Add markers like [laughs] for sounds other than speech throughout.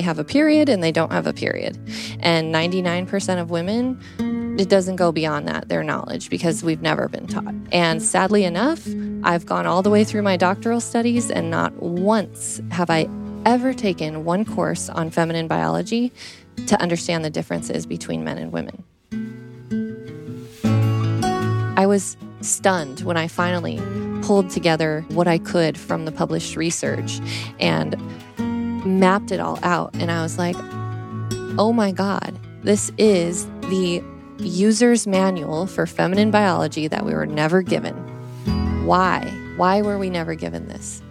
they have a period and they don't have a period. And 99% of women, it doesn't go beyond that, their knowledge, because we've never been taught. And sadly enough, I've gone all the way through my doctoral studies, and not once have I ever taken one course on feminine biology to understand the differences between men and women. I was stunned when I finally pulled together what I could from the published research and mapped it all out. And I was like, oh my God, this is the user's manual for feminine biology that we were never given. Why? Why were we never given this?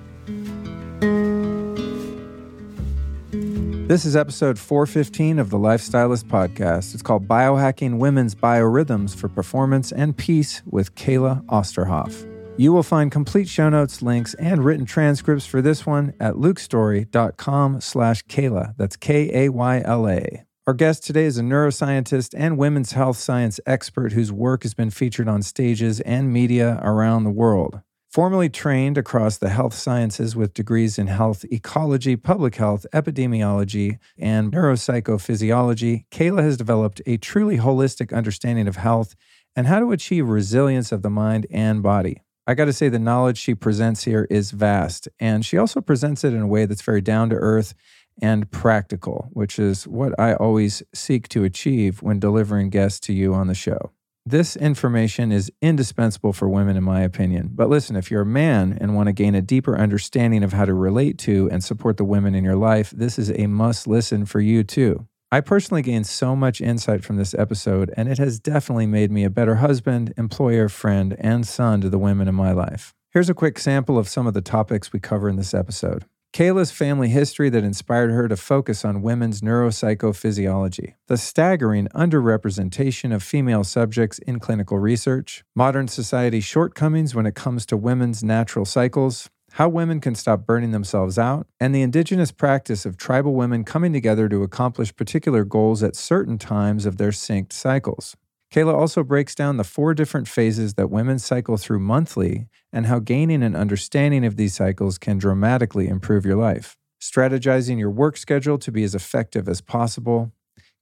This is episode 415 of the Lifestylist podcast. It's called Biohacking Women's Biorhythms for Performance and Peace with Kayla Osterhoff. You will find complete show notes, links, and written transcripts for this one at lukestory.com slash Kayla. That's K-A-Y-L-A. Our guest today is a neuroscientist and women's health science expert whose work has been featured on stages and media around the world. Formerly trained across the health sciences with degrees in health ecology, public health, epidemiology, and neuropsychophysiology, Kayla has developed a truly holistic understanding of health and how to achieve resilience of the mind and body. I got to say, the knowledge she presents here is vast, and she also presents it in a way that's very down to earth and practical, which is what I always seek to achieve when delivering guests to you on the show. This information is indispensable for women, in my opinion. But listen, if you're a man and want to gain a deeper understanding of how to relate to and support the women in your life, this is a must listen for you too. I personally gained so much insight from this episode, and it has definitely made me a better husband, employer, friend, and son to the women in my life. Here's a quick sample of some of the topics we cover in this episode. Kayla's family history that inspired her to focus on women's neuropsychophysiology, the staggering underrepresentation of female subjects in clinical research, modern society's shortcomings when it comes to women's natural cycles, how women can stop burning themselves out, and the indigenous practice of tribal women coming together to accomplish particular goals at certain times of their synced cycles. Kayla also breaks down the four different phases that women cycle through monthly and how gaining an understanding of these cycles can dramatically improve your life. Strategizing your work schedule to be as effective as possible.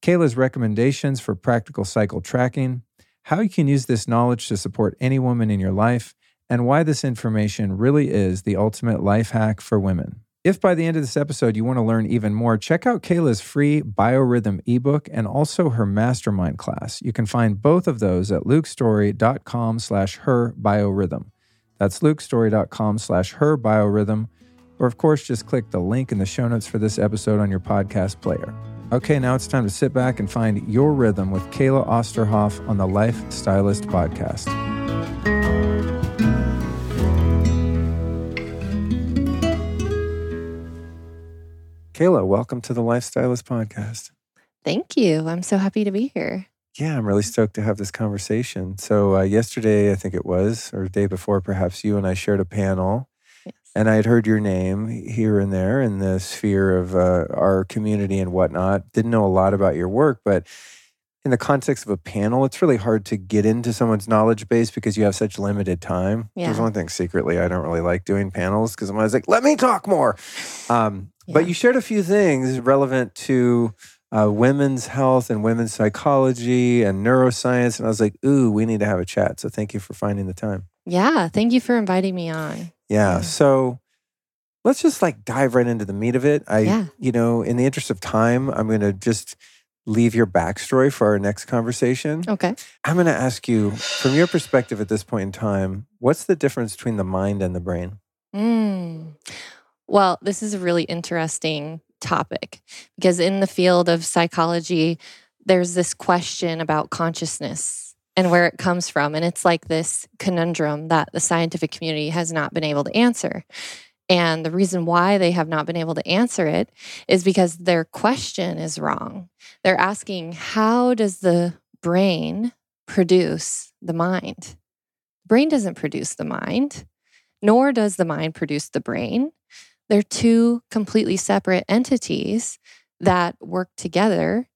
Kayla's recommendations for practical cycle tracking, how you can use this knowledge to support any woman in your life, and why this information really is the ultimate life hack for women. If by the end of this episode you want to learn even more, check out Kayla's free biorhythm ebook and also her mastermind class. You can find both of those at lukestory.com slash her biorhythm. That's lukestory.com slash her biorhythm. Or of course, just click the link in the show notes for this episode on your podcast player. Okay, now it's time to sit back and find your rhythm with Kayla Osterhoff on the Life Stylist podcast. Kayla, welcome to the Lifestylist Podcast. Thank you. I'm so happy to be here. Yeah, I'm really stoked to have this conversation. So, uh, yesterday, I think it was, or day before, perhaps, you and I shared a panel. Yes. And I had heard your name here and there in the sphere of uh, our community and whatnot. Didn't know a lot about your work, but in the context of a panel, it's really hard to get into someone's knowledge base because you have such limited time. Yeah. There's one thing secretly I don't really like doing panels because I'm always like, let me talk more. Um, But you shared a few things relevant to uh, women's health and women's psychology and neuroscience. And I was like, ooh, we need to have a chat. So thank you for finding the time. Yeah. Thank you for inviting me on. Yeah. Yeah. So let's just like dive right into the meat of it. I, Yeah. you know, in the interest of time, I'm going to just leave your backstory for our next conversation. Okay. I'm going to ask you, from your perspective at this point in time, what's the difference between the mind and the brain? Mm. Well, this is a really interesting topic because in the field of psychology, there's this question about consciousness and where it comes from. And it's like this conundrum that the scientific community has not been able to answer. And the reason why they have not been able to answer it is because their question is wrong. They're asking, how does the brain produce the mind? The brain doesn't produce the mind, nor does the mind produce the brain. They're two completely separate entities that work together.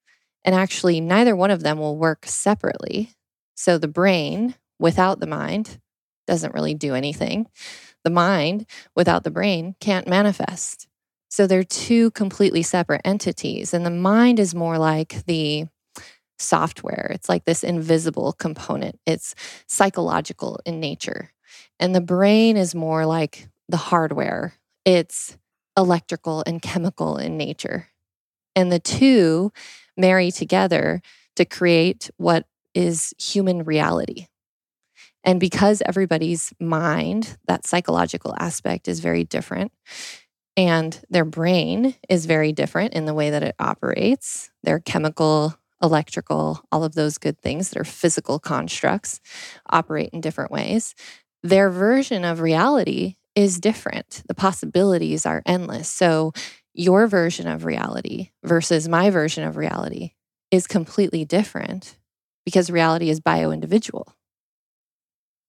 And actually, neither one of them will work separately. So the brain without the mind doesn't really do anything. The mind without the brain can't manifest. So they're two completely separate entities. And the mind is more like the software, it's like this invisible component, it's psychological in nature. And the brain is more like the hardware, it's electrical and chemical in nature. And the two marry together to create what is human reality. And because everybody's mind, that psychological aspect is very different, and their brain is very different in the way that it operates, their chemical, electrical, all of those good things that are physical constructs operate in different ways. Their version of reality is different. The possibilities are endless. So, your version of reality versus my version of reality is completely different because reality is bio individual.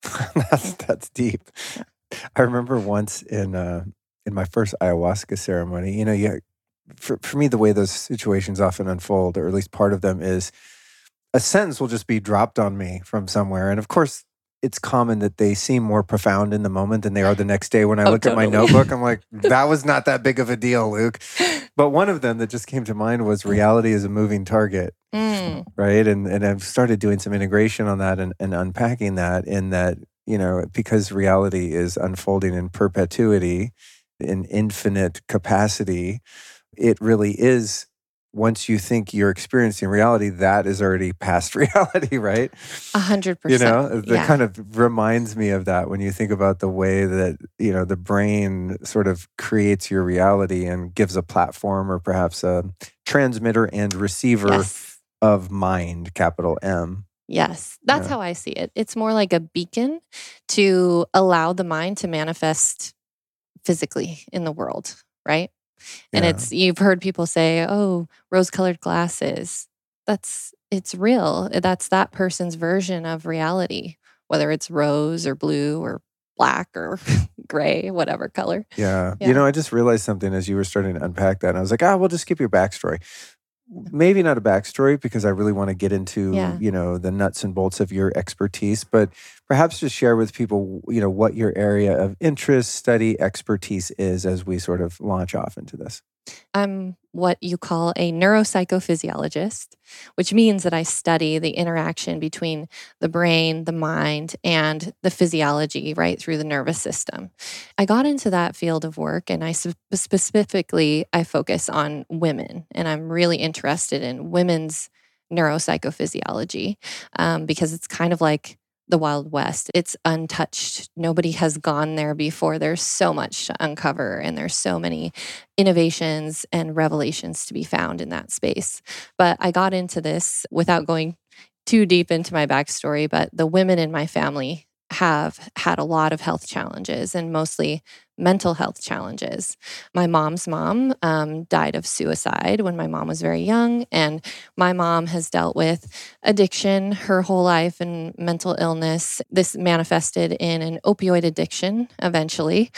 [laughs] that's that's deep. I remember once in uh, in my first ayahuasca ceremony. You know, you, for for me, the way those situations often unfold, or at least part of them, is a sentence will just be dropped on me from somewhere, and of course, it's common that they seem more profound in the moment than they are the next day. When I oh, look totally. at my notebook, I'm like, [laughs] that was not that big of a deal, Luke. But one of them that just came to mind was reality is a moving target. Mm. Right. And and I've started doing some integration on that and, and unpacking that in that, you know, because reality is unfolding in perpetuity, in infinite capacity, it really is once you think you're experiencing reality, that is already past [laughs] reality, right? A hundred percent. You know, that yeah. kind of reminds me of that when you think about the way that, you know, the brain sort of creates your reality and gives a platform or perhaps a transmitter and receiver yes. of mind, capital M. Yes, that's yeah. how I see it. It's more like a beacon to allow the mind to manifest physically in the world, right? And yeah. it's you've heard people say, "Oh, rose-colored glasses." That's it's real. That's that person's version of reality, whether it's rose or blue or black or [laughs] [laughs] gray, whatever color. Yeah. yeah. You know, I just realized something as you were starting to unpack that. And I was like, ah, we'll just skip your backstory maybe not a backstory because I really want to get into yeah. you know the nuts and bolts of your expertise, but perhaps just share with people you know what your area of interest, study, expertise is as we sort of launch off into this. I'm what you call a neuropsychophysiologist, which means that I study the interaction between the brain, the mind, and the physiology right through the nervous system. I got into that field of work and I specifically I focus on women and I'm really interested in women's neuropsychophysiology um, because it's kind of like the Wild West. It's untouched. Nobody has gone there before. There's so much to uncover, and there's so many innovations and revelations to be found in that space. But I got into this without going too deep into my backstory, but the women in my family have had a lot of health challenges and mostly mental health challenges. My mom's mom um, died of suicide when my mom was very young, and my mom has dealt with addiction her whole life and mental illness. This manifested in an opioid addiction eventually.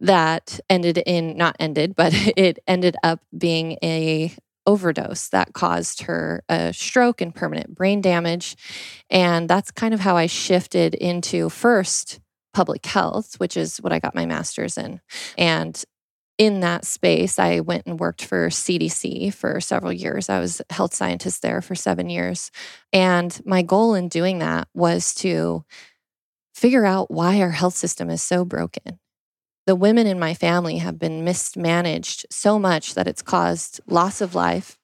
That ended in, not ended, but [laughs] it ended up being a overdose that caused her a stroke and permanent brain damage. And that's kind of how I shifted into first public health, which is what I got my master's in. And in that space, I went and worked for CDC for several years. I was health scientist there for seven years. And my goal in doing that was to figure out why our health system is so broken. The women in my family have been mismanaged so much that it's caused loss of life,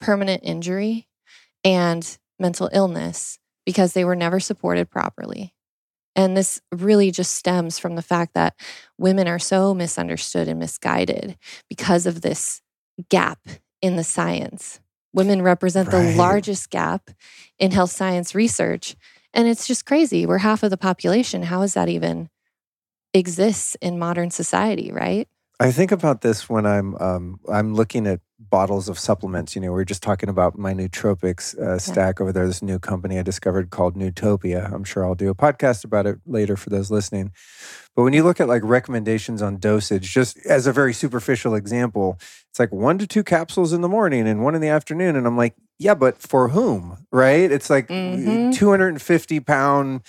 permanent injury, and mental illness because they were never supported properly. And this really just stems from the fact that women are so misunderstood and misguided because of this gap in the science. Women represent right. the largest gap in health science research. And it's just crazy. We're half of the population. How is that even exists in modern society, right? I think about this when I'm um, I'm looking at bottles of supplements. You know, we are just talking about my nootropics uh, stack yeah. over there. This new company I discovered called Nootopia. I'm sure I'll do a podcast about it later for those listening. But when you look at like recommendations on dosage, just as a very superficial example, it's like one to two capsules in the morning and one in the afternoon, and I'm like, yeah, but for whom? Right? It's like mm-hmm. 250 pound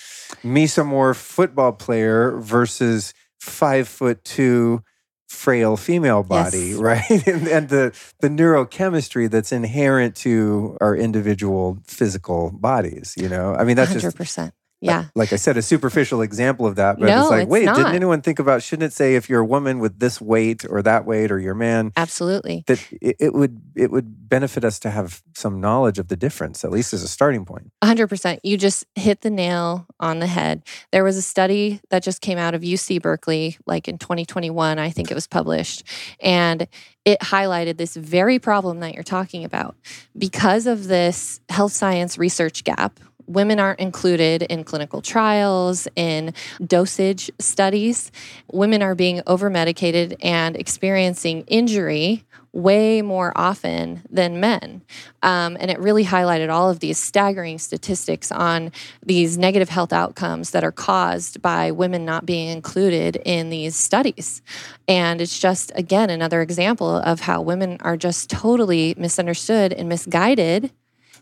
mesomorph football player versus five foot two frail female body, Yes. [laughs] right? and, and the the neurochemistry that's inherent to our individual physical bodies. You know, I mean, that's just 100%. Yeah. like I said, a superficial example of that. But No, it's like, it's wait, not. didn't anyone think about? Shouldn't it say if you're a woman with this weight or that weight, or your man? Absolutely. That it, it would it would benefit us to have some knowledge of the difference, at least as a starting point. 100%. You just hit the nail on the head. There was a study that just came out of UC Berkeley, like in 2021, I think it was published, and it highlighted this very problem that you're talking about. Because of this health science research gap, women aren't included in clinical trials, in dosage studies. Women are being over medicated and experiencing injury way more often than men. Um, and it really highlighted all of these staggering statistics on these negative health outcomes that are caused by women not being included in these studies. And it's just, again, another example of how women are just totally misunderstood and misguided.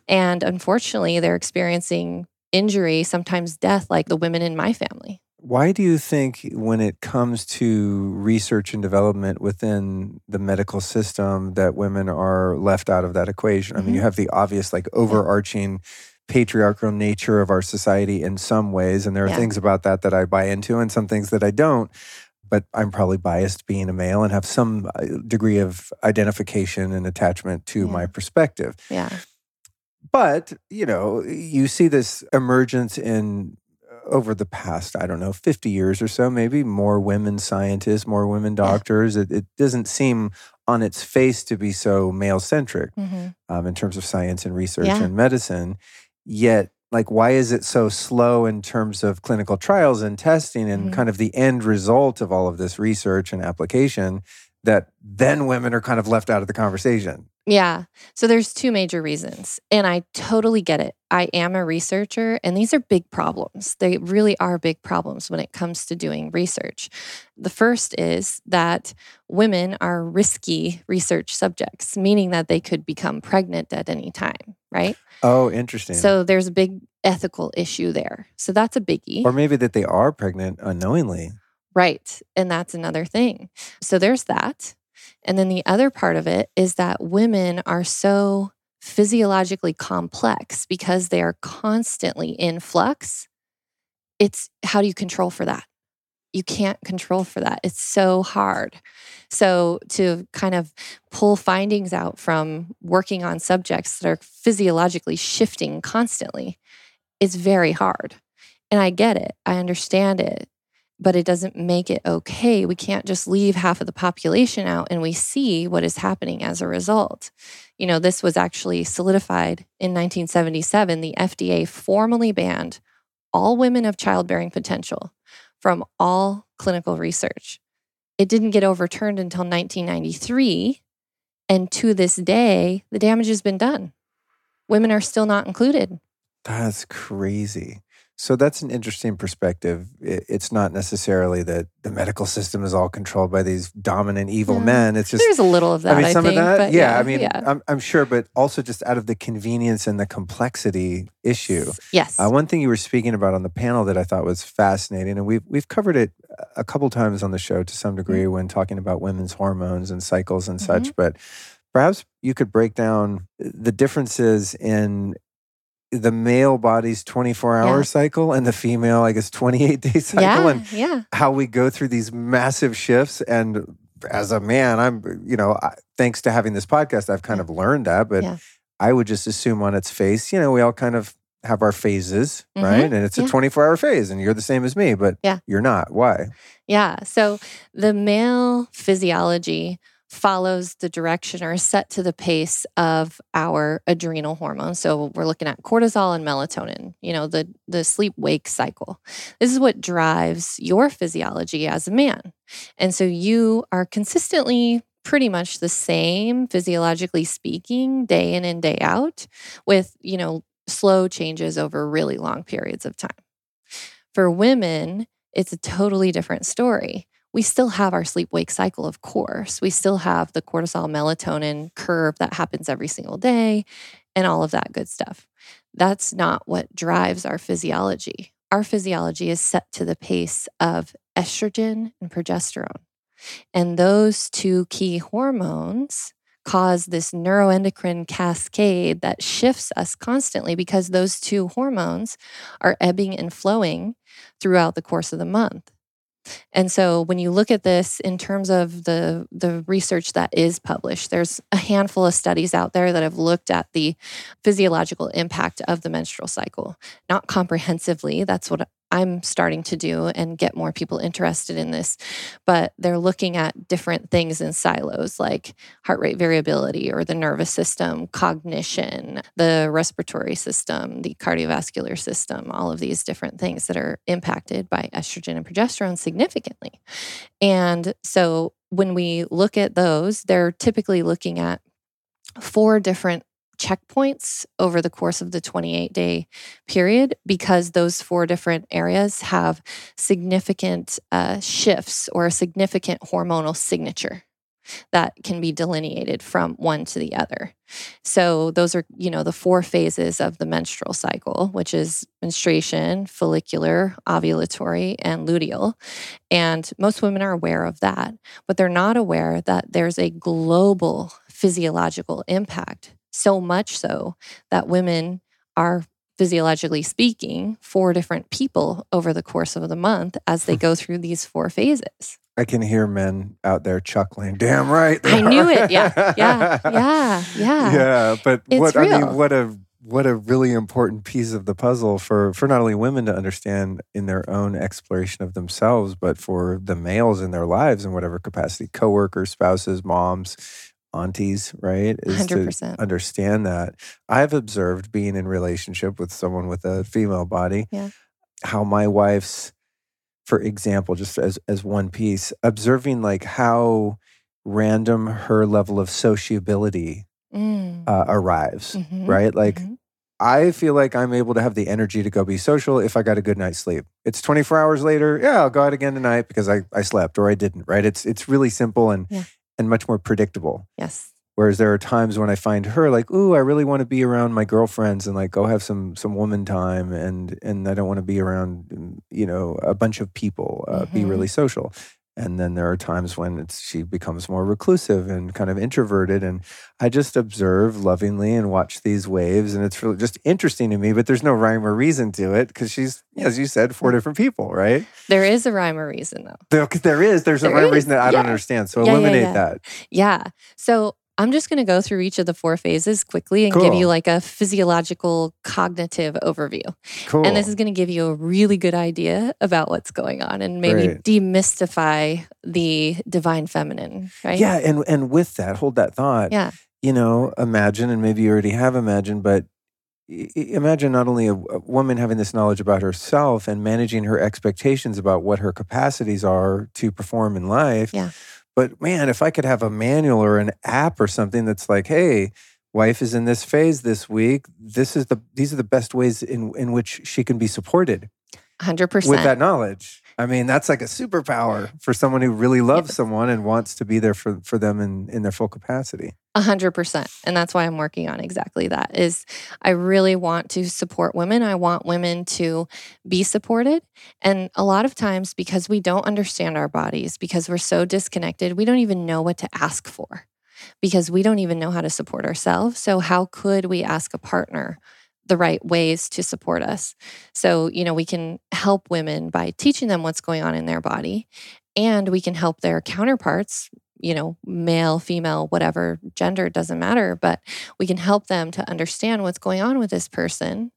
And unfortunately, they're experiencing injury, sometimes death, like the women in my family. Why do you think, when it comes to research and development within the medical system, that women are left out of that equation? I mean, you have the obvious, like, overarching patriarchal nature of our society in some ways, and there are Yeah. things about that that I buy into, and some things that I don't. But I'm probably biased being a male and have some uh, degree of identification and attachment to Yeah. my perspective. Yeah. But, you know, you see this emergence in uh, over the past, I don't know, 50 years or so, maybe more women scientists, more women doctors. It, it doesn't seem on its face to be so male centric hmm um, in terms of science and research Yeah. and medicine. Yet, like, why is it so slow in terms of clinical trials and testing and Mhm. kind of the end result of all of this research and application that then women are kind of left out of the conversation? Yeah. So there's two major reasons. And I totally get it. I am a researcher and these are big problems. They really are big problems when it comes to doing research. The first is that women are risky research subjects, meaning that they could become pregnant at any time, right? Oh, interesting. So there's a big ethical issue there. So that's a biggie. or maybe that they are pregnant unknowingly. Right. And that's another thing. So there's that. And then the other part of it is that women are so physiologically complex because they are constantly in flux. It's how do you control for that? You can't control for that. It's so hard. So, to kind of pull findings out from working on subjects that are physiologically shifting constantly is very hard. And I get it, I understand it but it doesn't make it okay. We can't just leave half of the population out and we see what is happening as a result. You know, this was actually solidified in 1977. The FDA formally banned all women of childbearing potential from all clinical research. It didn't get overturned until 1993. And to this day, the damage has been done. Women are still not included. That's crazy. So that's an interesting perspective. It's not necessarily that the medical system is all controlled by these dominant evil Yeah. men. It's just There's a little of that. I mean, some think, of that, but yeah, I mean, yeah. I'm, I'm sure, but also just out of the convenience and the complexity issue. Yes. Uh, one thing you were speaking about on the panel that I thought was fascinating, and we've we've covered it a couple times on the show to some degree Mm-hmm. when talking about women's hormones and cycles and such. But perhaps you could break down the differences in the male body's 24 hour Yeah. cycle and the female, I guess, 28 day [laughs] cycle, yeah. and yeah. how we go through these massive shifts. And as a man, I'm, you know, I, thanks to having this podcast, I've kind of learned that. But. I would just assume on its face, you know, we all kind of have our phases, Mhm. right? And it's a Yeah. 24 hour phase, and you're the same as me, but Yeah. you're not. Why? Yeah. So the male physiology follows the direction or is set to the pace of our adrenal hormones. So we're looking at cortisol and melatonin, you know, the the sleep wake cycle. This is what drives your physiology as a man. And so you are consistently pretty much the same physiologically speaking day in and day out with, you know, slow changes over really long periods of time. For women, it's a totally different story. We still have our sleep wake cycle, of course. We still have the cortisol melatonin curve that happens every single day and all of that good stuff. That's not what drives our physiology. Our physiology is set to the pace of estrogen and progesterone. And those two key hormones cause this neuroendocrine cascade that shifts us constantly because those two hormones are ebbing and flowing throughout the course of the month. And so when you look at this in terms of the the research that is published, there's a handful of studies out there that have looked at the physiological impact of the menstrual cycle. Not comprehensively, that's what I'm starting to do and get more people interested in this. But they're looking at different things in silos like heart rate variability or the nervous system, cognition, the respiratory system, the cardiovascular system, all of these different things that are impacted by estrogen and progesterone significantly. And so when we look at those, they're typically looking at four different checkpoints over the course of the 28 day period because those four different areas have significant uh, shifts or a significant hormonal signature that can be delineated from one to the other. So those are, you know, the four phases of the menstrual cycle, which is menstruation, follicular, ovulatory, and luteal. And most women are aware of that, but they're not aware that there's a global physiological impact so much so that women are physiologically speaking four different people over the course of the month as they hmm. go through these four phases. I can hear men out there chuckling. Damn right. I knew it. Yeah. Yeah. Yeah. [laughs] Yeah. Yeah. But It's what I mean, what a what a really important piece of the puzzle for for not only women to understand in their own exploration of themselves, but for the males in their lives in whatever capacity, coworkers, spouses, moms, aunties, right? Is to 100%. understand that. I've observed being in relationship with someone with a female body, Yeah. how my wife's, for example, just as as one piece, observing like how random her level of sociability Mm. uh, arrives, Mhm. right? Like Mhm. I feel like I'm able to have the energy to go be social if I got a good night's sleep. It's 24 hours later, yeah, I'll go out again tonight because I, I slept or I didn't, right? It's it's really simple and Yeah. And much more predictable. yes. Whereas there are times when I find her like, ooh, I really want to be around my girlfriends and like go have some some woman time, and and I don't want to be around you know a bunch of people, uh, be Mhm. really social. And then there are times when it's she becomes more reclusive and kind of introverted, and I just observe lovingly and watch these waves, and it's really just interesting to me. But there's no rhyme or reason to it because she's, as you said, four different people, right? There is a rhyme or reason though. There, there is, there's a rhyme or reason that I don't understand. So Yeah, yeah, eliminate yeah. that. Yeah. So I'm just going to go through each of the four phases quickly and give you like a physiological cognitive overview. Cool. And this is going to give you a really good idea about what's going on and maybe Great. demystify the divine feminine, right? Yeah, and and with that, hold that thought. Yeah. You know, imagine, and maybe you already have imagined, but imagine not only a, a woman having this knowledge about herself and managing her expectations about what her capacities are to perform in life. Yeah. But man, if I could have a manual or an app or something that's like, hey, wife is in this phase this week. This is the these are the best ways in in which she can be supported 100%. with that knowledge. I mean, that's like a superpower for someone who really loves someone and wants to be there for, for them in, in their full capacity. A hundred percent. And that's why I'm working on exactly that is I really want to support women. I want women to be supported. And a lot of times because we don't understand our bodies, because we're so disconnected, we don't even know what to ask for because we don't even know how to support ourselves. So how could we ask a partner the right ways to support us? So, you know, we can help women by teaching them what's going on in their body and we can help their counterparts you know, male, female, whatever gender, doesn't matter, but we can help them to understand what's going on with this person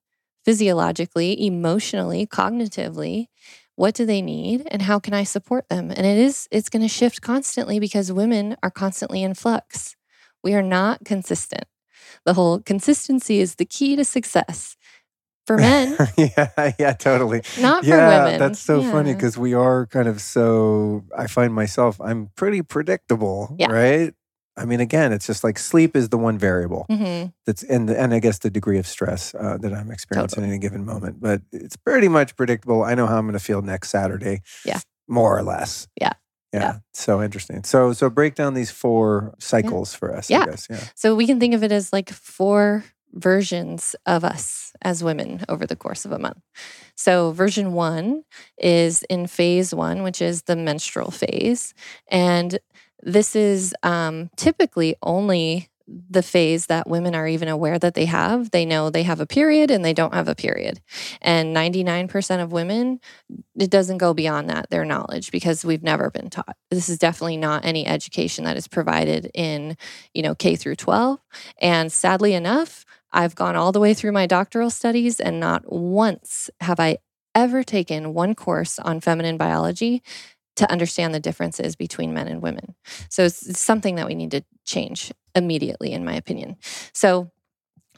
physiologically, emotionally, cognitively. What do they need and how can I support them? And it is, it's going to shift constantly because women are constantly in flux. We are not consistent. The whole consistency is the key to success for [laughs] men, yeah, yeah, totally. not for yeah, women. that's so funny because we are kind of so. I find myself, I'm pretty predictable, Yeah. right? I mean, again, it's just like sleep is the one variable Mhm. that's, and and I guess the degree of stress uh, that I'm experiencing in a given moment. But it's pretty much predictable. I know how I'm going to feel next Saturday. Yeah. more or less. Yeah. Yeah. Yeah. So interesting. So so break down these four cycles for us. I Yeah. guess. Yeah. So we can think of it as like four versions of us as women over the course of a month. So, version one is in phase one, which is the menstrual phase. And this is um, typically only the phase that women are even aware that they have. They know they have a period and they don't have a period. And 99% of women, it doesn't go beyond that, their knowledge, because we've never been taught. This is definitely not any education that is provided in, you know, K through 12. And sadly enough, I've gone all the way through my doctoral studies and not once have I ever taken one course on feminine biology to understand the differences between men and women. So it's, something that we need to change immediately, in my opinion. So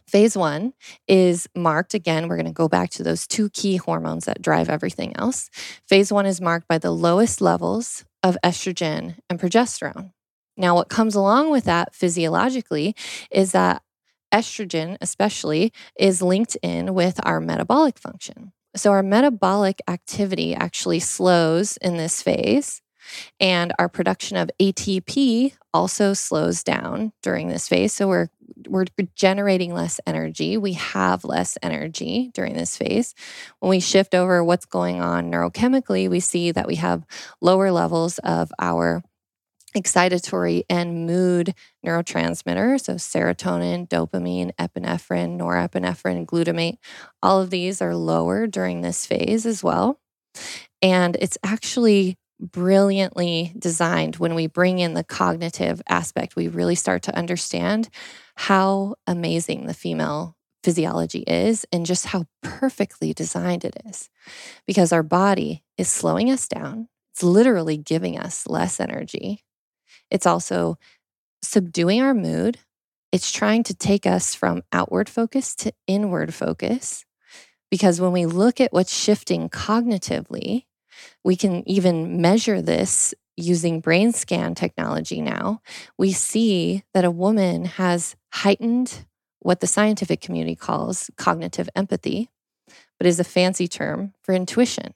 Phase one is marked again. We're going to go back to those two key hormones that drive everything else. Phase one is marked by the lowest levels of estrogen and progesterone. Now, what comes along with that physiologically is that estrogen, especially, is linked in with our metabolic function. So our metabolic activity actually slows in this phase. And our production of ATP also slows down during this phase. So we're we're generating less energy. We have less energy during this phase. When we shift over what's going on neurochemically, we see that we have lower levels of our excitatory and mood neurotransmitters, so serotonin, dopamine, epinephrine, norepinephrine, glutamate. All of these are lower during this phase as well. And it's actually brilliantly designed when we bring in the cognitive aspect. We really start to understand how amazing the female physiology is and just how perfectly designed it is. Because our body is slowing us down, it's literally giving us less energy it's also subduing our mood. It's trying to take us from outward focus to inward focus. Because when we look at what's shifting cognitively, we can even measure this using brain scan technology now. We see that a woman has heightened what the scientific community calls cognitive empathy, but is a fancy term for intuition.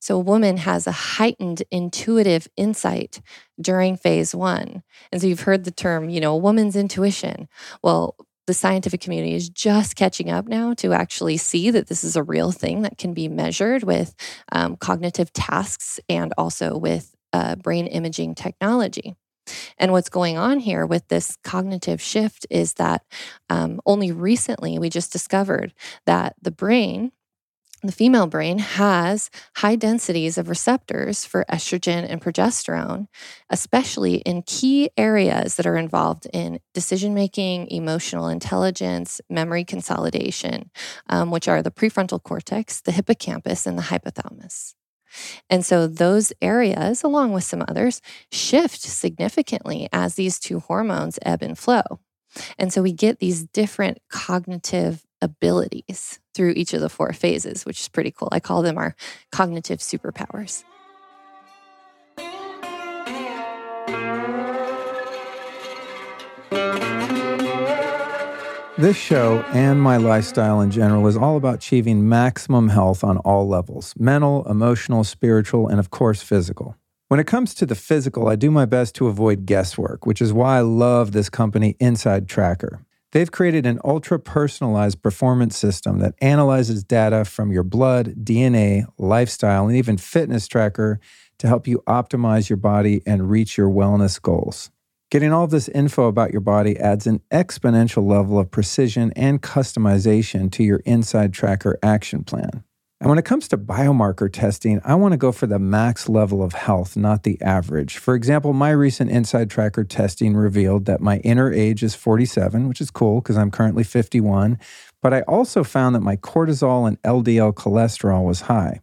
So, a woman has a heightened intuitive insight during phase one. And so, you've heard the term, you know, a woman's intuition. Well, the scientific community is just catching up now to actually see that this is a real thing that can be measured with um, cognitive tasks and also with uh, brain imaging technology. And what's going on here with this cognitive shift is that um, only recently we just discovered that the brain the female brain has high densities of receptors for estrogen and progesterone, especially in key areas that are involved in decision making, emotional intelligence, memory consolidation, um, which are the prefrontal cortex, the hippocampus, and the hypothalamus. And so those areas, along with some others, shift significantly as these two hormones ebb and flow. And so we get these different cognitive abilities through each of the four phases, which is pretty cool. I call them our cognitive superpowers. This show and my lifestyle in general is all about achieving maximum health on all levels mental, emotional, spiritual, and of course, physical. When it comes to the physical, I do my best to avoid guesswork, which is why I love this company, Inside Tracker. They've created an ultra personalized performance system that analyzes data from your blood, DNA, lifestyle, and even fitness tracker to help you optimize your body and reach your wellness goals. Getting all this info about your body adds an exponential level of precision and customization to your Inside Tracker action plan. And when it comes to biomarker testing, I want to go for the max level of health, not the average. For example, my recent Inside Tracker testing revealed that my inner age is 47, which is cool because I'm currently 51. But I also found that my cortisol and LDL cholesterol was high.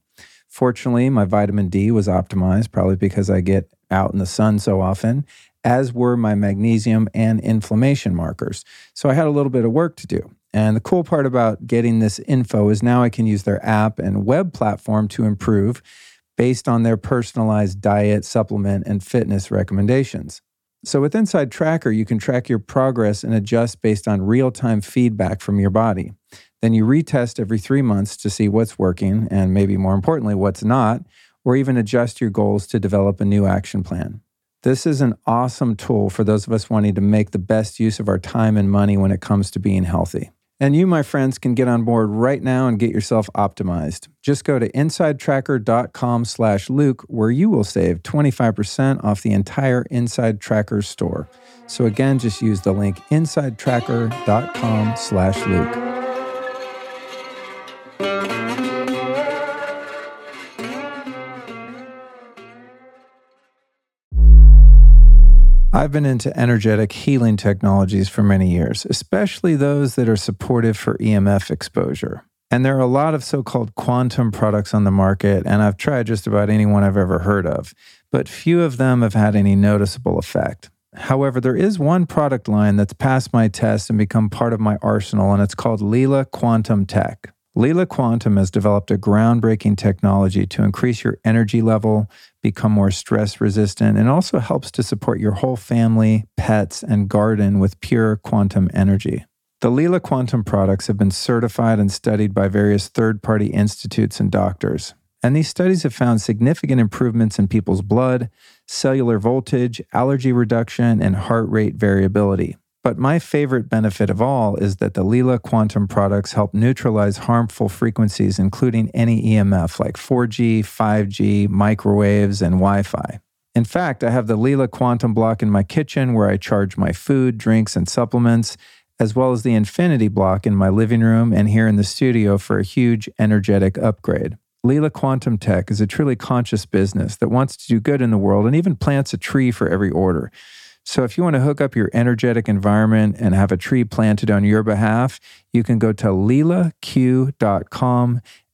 Fortunately, my vitamin D was optimized, probably because I get out in the sun so often, as were my magnesium and inflammation markers. So I had a little bit of work to do. And the cool part about getting this info is now I can use their app and web platform to improve based on their personalized diet, supplement, and fitness recommendations. So with Inside Tracker, you can track your progress and adjust based on real time feedback from your body. Then you retest every three months to see what's working and maybe more importantly, what's not, or even adjust your goals to develop a new action plan. This is an awesome tool for those of us wanting to make the best use of our time and money when it comes to being healthy. And you, my friends, can get on board right now and get yourself optimized. Just go to insidetracker.com slash Luke, where you will save 25% off the entire Inside Tracker store. So again, just use the link insidetracker.com slash Luke. I've been into energetic healing technologies for many years, especially those that are supportive for EMF exposure. And there are a lot of so called quantum products on the market, and I've tried just about any one I've ever heard of, but few of them have had any noticeable effect. However, there is one product line that's passed my test and become part of my arsenal, and it's called Leela Quantum Tech. Leela Quantum has developed a groundbreaking technology to increase your energy level, become more stress resistant, and also helps to support your whole family, pets, and garden with pure quantum energy. The Leela Quantum products have been certified and studied by various third party institutes and doctors. And these studies have found significant improvements in people's blood, cellular voltage, allergy reduction, and heart rate variability. But my favorite benefit of all is that the Leela quantum products help neutralize harmful frequencies, including any EMF like 4G, 5G, microwaves, and Wi Fi. In fact, I have the Leela quantum block in my kitchen where I charge my food, drinks, and supplements, as well as the Infinity block in my living room and here in the studio for a huge energetic upgrade. Leela Quantum Tech is a truly conscious business that wants to do good in the world and even plants a tree for every order. So if you want to hook up your energetic environment and have a tree planted on your behalf, you can go to leelaq.com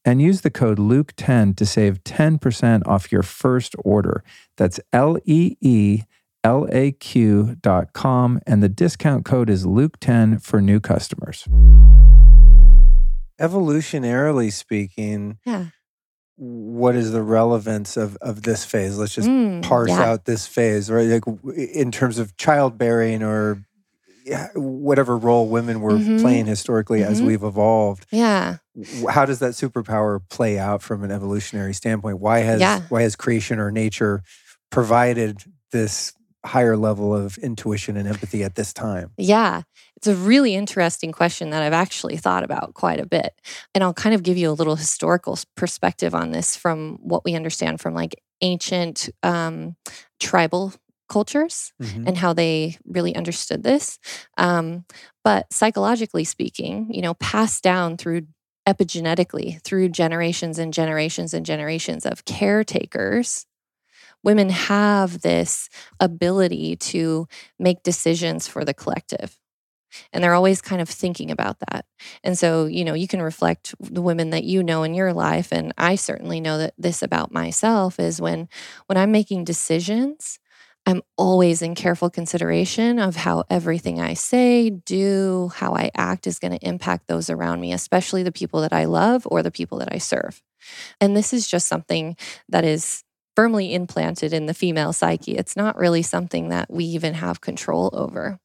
and use the code Luke10 to save 10% off your first order. That's L E E L A Q.com. And the discount code is Luke10 for new customers. Evolutionarily speaking, Yeah. What is the relevance of, of this phase? Let's just Mm, parse yeah. out this phase, right? Like in terms of childbearing or whatever role women were Mhm. playing historically as Mhm. we've evolved. Yeah. How does that superpower play out from an evolutionary standpoint? Why has Yeah. why has creation or nature provided this higher level of intuition and empathy at this time? Yeah, it's a really interesting question that I've actually thought about quite a bit. And I'll kind of give you a little historical perspective on this from what we understand from like ancient um, tribal cultures Mhm. and how they really understood this. Um, but psychologically speaking, you know, passed down through epigenetically through generations and generations and generations of caretakers women have this ability to make decisions for the collective and they're always kind of thinking about that and so you know you can reflect the women that you know in your life and i certainly know that this about myself is when when i'm making decisions i'm always in careful consideration of how everything i say do how i act is going to impact those around me especially the people that i love or the people that i serve and this is just something that is firmly implanted in the female psyche. It's not really something that we even have control over.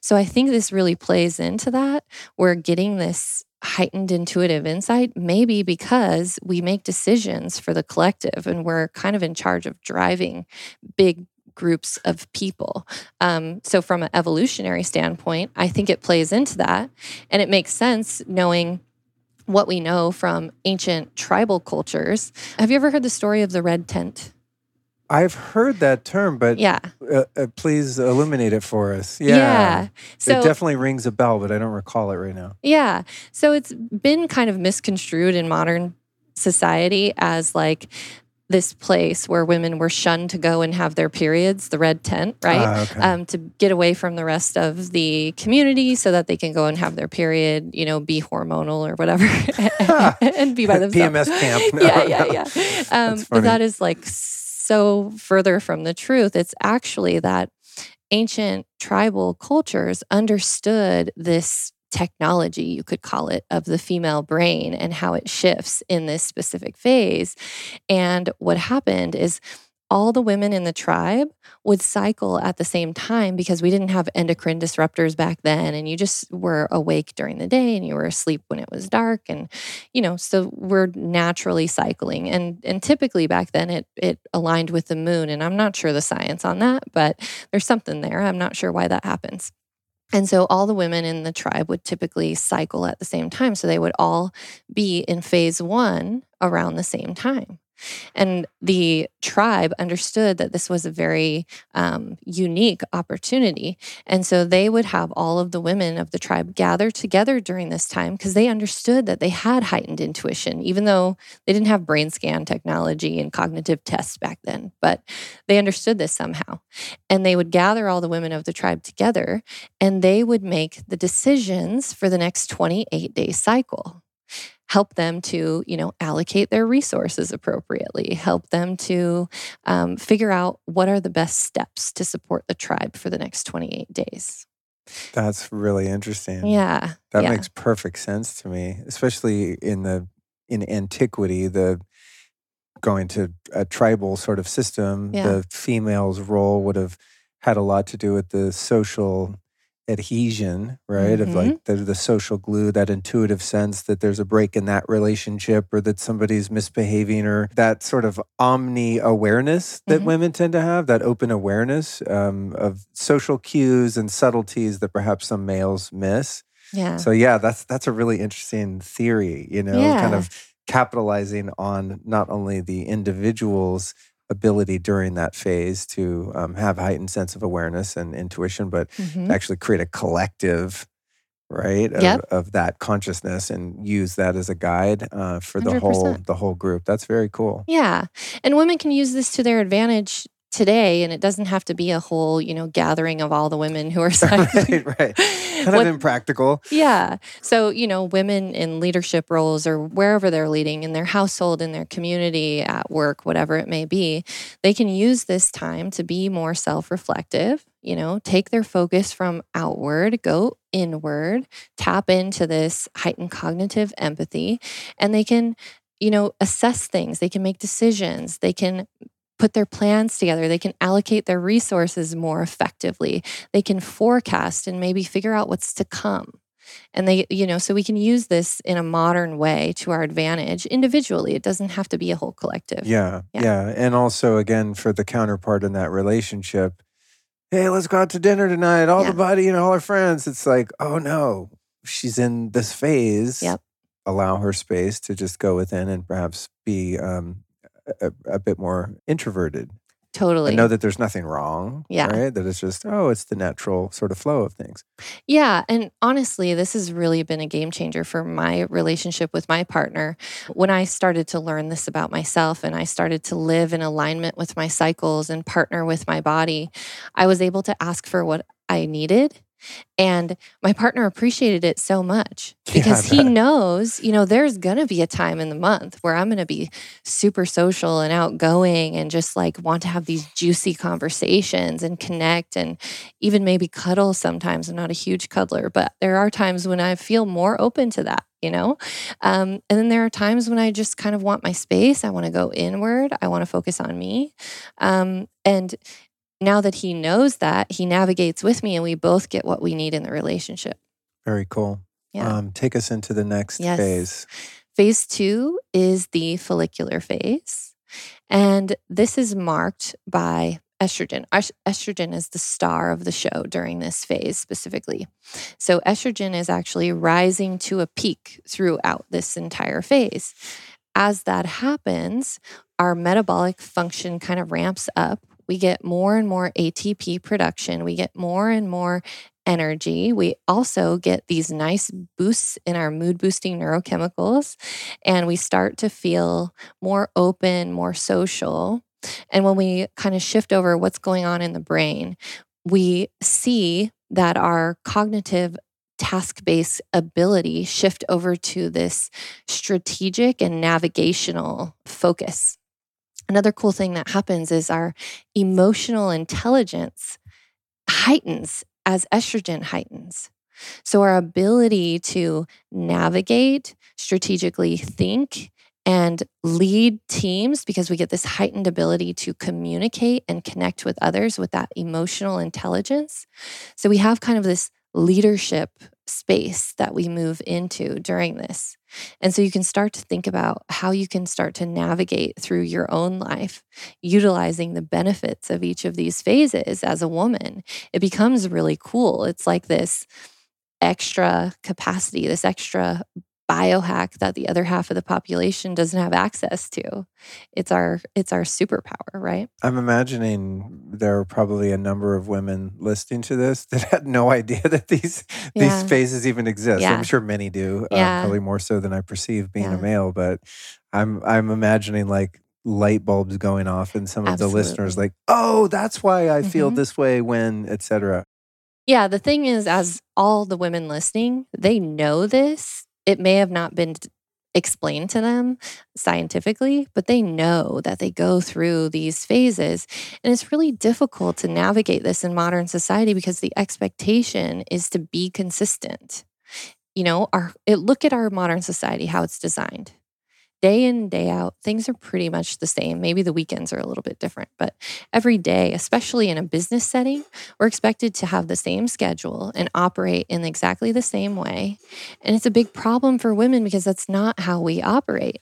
So I think this really plays into that. We're getting this heightened intuitive insight, maybe because we make decisions for the collective and we're kind of in charge of driving big groups of people. Um, so, from an evolutionary standpoint, I think it plays into that. And it makes sense knowing what we know from ancient tribal cultures. Have you ever heard the story of the red tent? I've heard that term, but Yeah. uh, uh, please illuminate it for us. Yeah. Yeah. So it definitely rings a bell, but I don't recall it right now. Yeah. So it's been kind of misconstrued in modern society as like this place where women were shunned to go and have their periods, the red tent, right? Ah, okay. Um, to get away from the rest of the community so that they can go and have their period, you know, be hormonal or whatever [laughs] [laughs] and be by themselves. PMS camp. No, [laughs] yeah, yeah, no. yeah. Um, but that is like so further from the truth. It's actually that ancient tribal cultures understood this technology, you could call it, of the female brain and how it shifts in this specific phase. And what happened is all the women in the tribe would cycle at the same time because we didn't have endocrine disruptors back then. And you just were awake during the day and you were asleep when it was dark. And, you know, so we're naturally cycling. And and typically back then it it aligned with the moon. And I'm not sure the science on that, but there's something there. I'm not sure why that happens. And so all the women in the tribe would typically cycle at the same time. So they would all be in phase one around the same time. And the tribe understood that this was a very um, unique opportunity. And so they would have all of the women of the tribe gather together during this time because they understood that they had heightened intuition, even though they didn't have brain scan technology and cognitive tests back then. But they understood this somehow. And they would gather all the women of the tribe together and they would make the decisions for the next 28 day cycle help them to you know allocate their resources appropriately help them to um, figure out what are the best steps to support the tribe for the next 28 days that's really interesting yeah that yeah. makes perfect sense to me especially in the in antiquity the going to a tribal sort of system Yeah. the female's role would have had a lot to do with the social adhesion, right? Of Mhm. like the, the social glue, that intuitive sense that there's a break in that relationship or that somebody's misbehaving or that sort of omni awareness that Mhm. women tend to have, that open awareness um, of social cues and subtleties that perhaps some males miss. yeah So yeah, that's that's a really interesting theory, you know, kind of capitalizing on not only the individual's ability during that phase to um, have heightened sense of awareness and intuition, but Mhm. actually create a collective, right, of, Yep. of that consciousness and use that as a guide uh, for the whole the whole group. That's very cool. Yeah. And women can use this to their advantage today. And it doesn't have to be a whole, you know, gathering of all the women who are [laughs] [laughs] right, right. Kind What- of impractical. Yeah. So, you know, women in leadership roles or wherever they're leading in their household, in their community, at work, whatever it may be, they can use this time to be more self reflective, you know, take their focus from outward, go inward, tap into this heightened cognitive empathy, and they can, you know, assess things, they can make decisions, they can put their plans together. They can allocate their resources more effectively. They can forecast and maybe figure out what's to come. And they, you know, so we can use this in a modern way to our advantage individually. It doesn't have to be a whole collective. Yeah, Yeah. yeah, And also, again, for the counterpart in that relationship, hey, let's go out to dinner tonight. All Yeah. the buddy and all our friends. It's like, oh no, she's in this phase. Yep. Allow her space to just go within and perhaps be um, a, a bit more introverted. Totally. And know that there's nothing wrong. Yeah. Right. That it's just, oh, it's the natural sort of flow of things. Yeah. And honestly, this has really been a game changer for my relationship with my partner. When I started to learn this about myself and I started to live in alignment with my cycles and partner with my body, I was able to ask for what I needed. And my partner appreciated it so much [laughs] Yeah, because he knows, you know, there's going to be a time in the month where I'm going to be super social and outgoing and just like want to have these juicy conversations and connect and even maybe cuddle sometimes. I'm not a huge cuddler, but there are times when I feel more open to that, you know? Um, and then there are times when I just kind of want my space. I want to go inward. I want to focus on me. Um, and now that he knows that, he navigates with me and we both get what we need in the relationship. Very cool. Yeah. Um, take us into the next Yes. phase. Phase two is the follicular phase. And this is marked by estrogen. Est- Estrogen is the star of the show during this phase specifically. So, estrogen is actually rising to a peak throughout this entire phase. As that happens, our metabolic function kind of ramps up. We get more and more ATP production. We get more and more energy. We also get these nice boosts in our mood boosting neurochemicals, and we start to feel more open, more social. And when we kind of shift over what's going on in the brain, we see that our cognitive task based ability shift over to this strategic and navigational focus. Another cool thing that happens is our emotional intelligence heightens as estrogen heightens. So, our ability to navigate, strategically think, and lead teams because we get this heightened ability to communicate and connect with others with that emotional intelligence. So, we have kind of this leadership space that we move into during this. And so you can start to think about how you can start to navigate through your own life, utilizing the benefits of each of these phases as a woman. It becomes really cool. It's like this extra capacity, this extra biohack that the other half of the population doesn't have access to. It's our it's our superpower, right? I'm imagining there are probably a number of women listening to this [laughs] that had no idea that these yeah. these phases even exist. Yeah. I'm sure many do, uh, yeah. uh, probably more so than I perceive being a male. But I'm I'm imagining like light bulbs going off in some of Absolutely. the listeners, like, oh, that's why I feel mm-hmm. this way when, etc. Yeah, the thing is, as all the women listening, they know this it may have not been explained to them scientifically, but they know that they go through these phases. And it's really difficult to navigate this in modern society because the expectation is to be consistent. You know, our it, look at our modern society, how it's designed day in day out, things are pretty much the same. Maybe the weekends are a little bit different, but every day, especially in a business setting, we're expected to have the same schedule and operate in exactly the same way. And it's a big problem for women because that's not how we operate.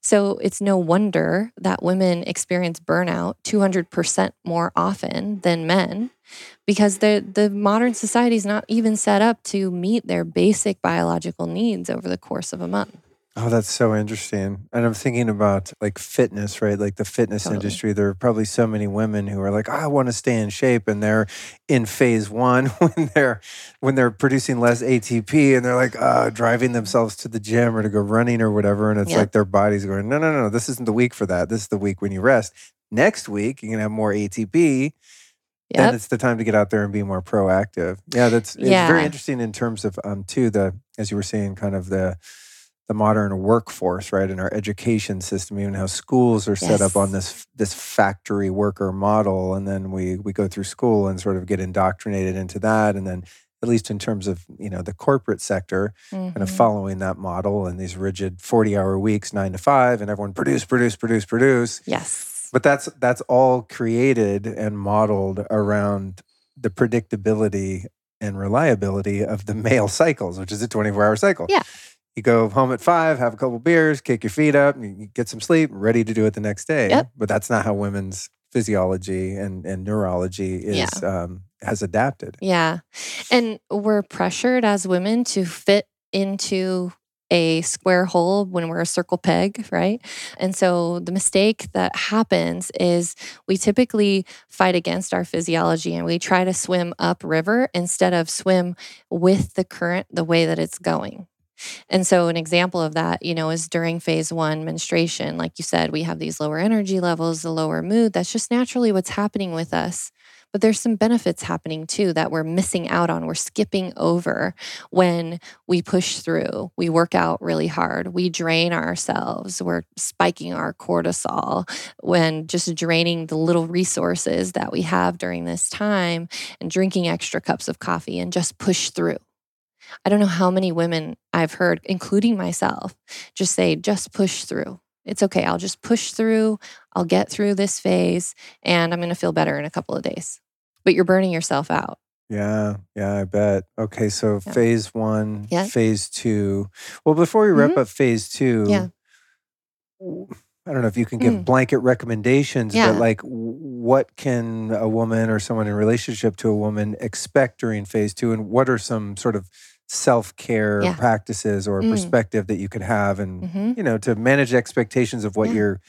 So it's no wonder that women experience burnout 200% more often than men because the the modern society is not even set up to meet their basic biological needs over the course of a month. Oh, that's so interesting. And I'm thinking about like fitness, right? Like the fitness totally. industry. There are probably so many women who are like, oh, I want to stay in shape, and they're in phase one [laughs] when they're when they're producing less ATP, and they're like uh, driving themselves to the gym or to go running or whatever, and it's like their body's going, no, no, no, this isn't the week for that. This is the week when you rest. Next week, you're gonna have more ATP. Yep. Then it's the time to get out there and be more proactive. Yeah, that's it's yeah. very interesting in terms of um too the as you were saying, kind of the the modern workforce, right, in our education system, even how schools are yes. set up on this this factory worker model, and then we we go through school and sort of get indoctrinated into that, and then at least in terms of you know the corporate sector, mm-hmm. kind of mm-hmm. following that model and these rigid forty hour weeks, nine to five, and everyone produce, produce, produce, produce. Yes, but that's that's all created and modeled around the predictability and reliability of the [laughs] male cycles, which is a 24 hour cycle. Yeah. You go home at five, have a couple beers, kick your feet up, you get some sleep, ready to do it the next day. Yep. But that's not how women's physiology and, and neurology is yeah. um, has adapted. Yeah. And we're pressured as women to fit into a square hole when we're a circle peg, right? And so the mistake that happens is we typically fight against our physiology and we try to swim upriver instead of swim with the current the way that it's going. And so, an example of that, you know, is during phase one menstruation. Like you said, we have these lower energy levels, the lower mood. That's just naturally what's happening with us. But there's some benefits happening too that we're missing out on. We're skipping over when we push through. We work out really hard. We drain ourselves. We're spiking our cortisol when just draining the little resources that we have during this time and drinking extra cups of coffee and just push through. I don't know how many women I've heard, including myself, just say, just push through. It's okay. I'll just push through. I'll get through this phase and I'm going to feel better in a couple of days. But you're burning yourself out. Yeah, yeah, I bet. Okay, so yeah. phase one, yeah. phase two. Well, before we wrap mm-hmm. up phase two, yeah. I don't know if you can give mm. blanket recommendations, yeah. but like what can a woman or someone in relationship to a woman expect during phase two? And what are some sort of self care yeah. practices or mm. perspective that you could have and, mm-hmm. you know, to manage expectations of what yeah. you're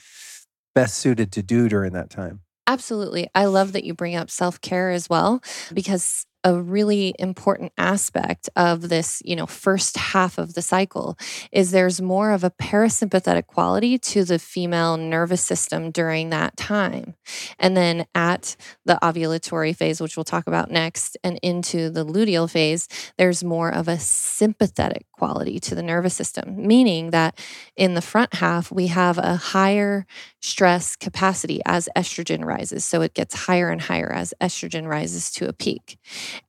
best suited to do during that time. Absolutely. I love that you bring up self care as well, because a really important aspect of this, you know, first half of the cycle is there's more of a parasympathetic quality to the female nervous system during that time. And then at the ovulatory phase, which we'll talk about next, and into the luteal phase, there's more of a sympathetic quality to the nervous system, meaning that in the front half, we have a higher stress capacity as estrogen rises. So it gets higher and higher as estrogen rises to a peak.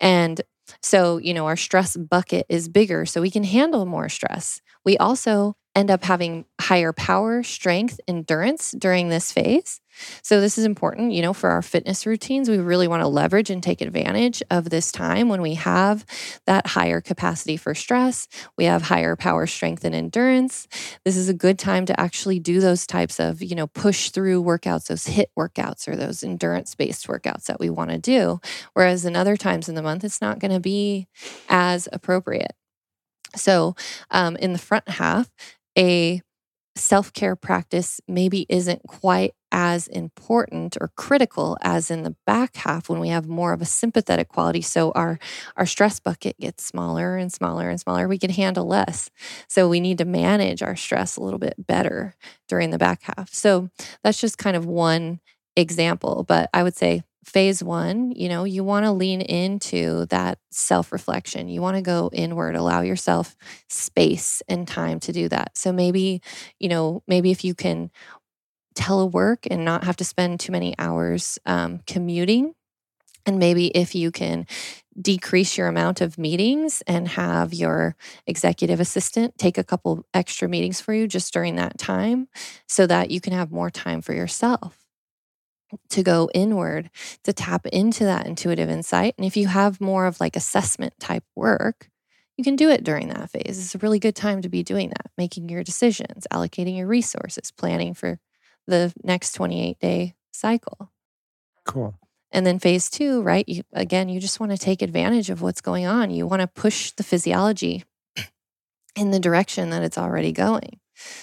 And so, you know, our stress bucket is bigger, so we can handle more stress. We also end up having higher power, strength, endurance during this phase. So, this is important, you know, for our fitness routines. We really want to leverage and take advantage of this time when we have that higher capacity for stress. We have higher power, strength, and endurance. This is a good time to actually do those types of, you know, push through workouts, those HIIT workouts or those endurance based workouts that we want to do. Whereas in other times in the month, it's not going to be as appropriate. So, um, in the front half, a self care practice maybe isn't quite as important or critical as in the back half when we have more of a sympathetic quality so our our stress bucket gets smaller and smaller and smaller we can handle less. So we need to manage our stress a little bit better during the back half. So that's just kind of one example but i would say phase one, you know, you want to lean into that self reflection. You want to go inward, allow yourself space and time to do that. So maybe, you know, maybe if you can telework and not have to spend too many hours um, commuting, and maybe if you can decrease your amount of meetings and have your executive assistant take a couple extra meetings for you just during that time so that you can have more time for yourself to go inward to tap into that intuitive insight. And if you have more of like assessment type work, you can do it during that phase. It's a really good time to be doing that, making your decisions, allocating your resources, planning for the next 28 day cycle. Cool. And then phase two, right? You, again, you just want to take advantage of what's going on. You want to push the physiology in the direction that it's already going.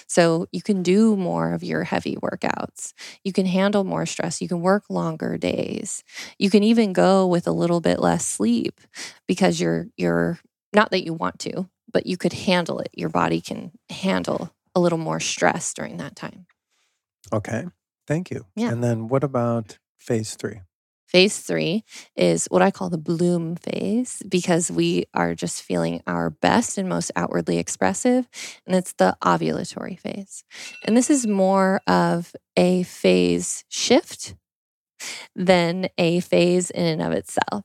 So you can do more of your heavy workouts. You can handle more stress. You can work longer days. You can even go with a little bit less sleep because you're you're not that you want to, but you could handle it. Your body can handle a little more stress during that time. Okay. Thank you. Yeah. And then what about phase three? Phase three is what I call the bloom phase because we are just feeling our best and most outwardly expressive. And it's the ovulatory phase. And this is more of a phase shift than a phase in and of itself,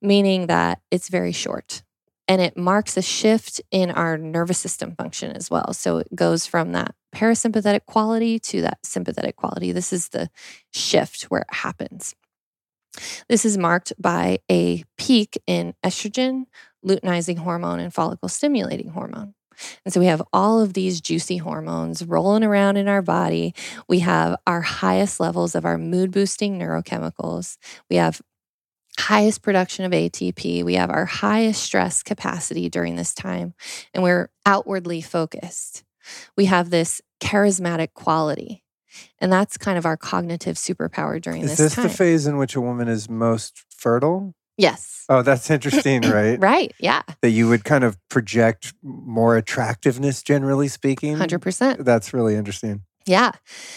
meaning that it's very short and it marks a shift in our nervous system function as well. So it goes from that parasympathetic quality to that sympathetic quality. This is the shift where it happens. This is marked by a peak in estrogen, luteinizing hormone, and follicle stimulating hormone. And so we have all of these juicy hormones rolling around in our body. We have our highest levels of our mood boosting neurochemicals. We have highest production of ATP. We have our highest stress capacity during this time, and we're outwardly focused. We have this charismatic quality. And that's kind of our cognitive superpower during Is this, Is this time. the phase in which a woman is most fertile? yes. Oh, that's interesting, [clears throat] right? Right. Yeah. That you would kind of project more attractiveness, generally speaking. 100%. That's really interesting. Yeah.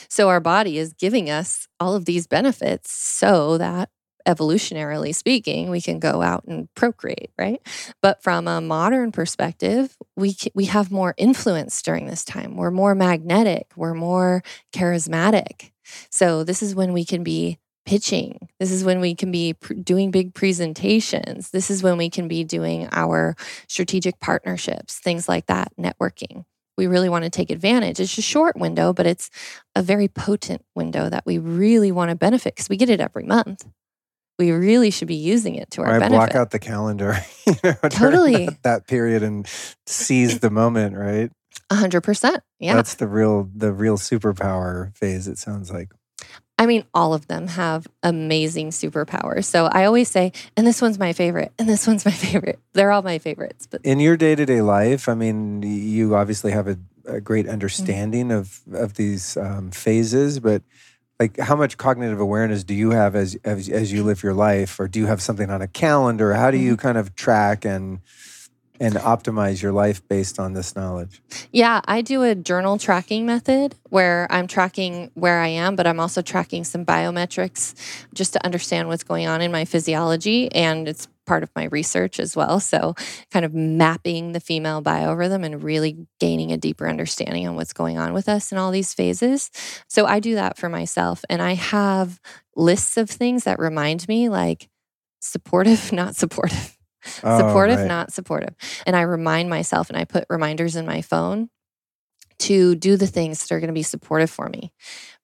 So our body is giving us all of these benefits so that evolutionarily speaking, we can go out and procreate, right? But from a modern perspective, we we have more influence during this time. We're more magnetic, we're more charismatic. So this is when we can be pitching. This is when we can be pr- doing big presentations. This is when we can be doing our strategic partnerships, things like that, networking. We really want to take advantage. It's a short window, but it's a very potent window that we really want to benefit because we get it every month we really should be using it to our right, benefit. block out the calendar. [laughs] you know, Totally. That, that period and seize the moment, right? A hundred percent. Yeah. That's the real the real superpower phase, it sounds like. I mean, all of them have amazing superpowers. So I always say, and this one's my favorite, and this one's my [laughs] favorite. They're all my favorites. But In your day to day life, I mean, you obviously have a, a great Mm-hmm. understanding of of these um, phases, but like how much cognitive awareness do you have as, as as you live your life or do you have something on a calendar how do you Mm-hmm. kind of track and and optimize your life based on this knowledge yeah, I do a journal tracking method where I'm tracking where I am, but I'm also tracking some biometrics just to understand what's going on in my physiology. And it's part of my research as well. So, kind of mapping the female biorhythm and really gaining a deeper understanding on what's going on with us in all these phases. So, I do that for myself. And I have lists of things that remind me like supportive, [laughs] not supportive. Oh, supportive, right. not supportive. And I remind myself and I put reminders in my phone to do the things that are going to be supportive for me.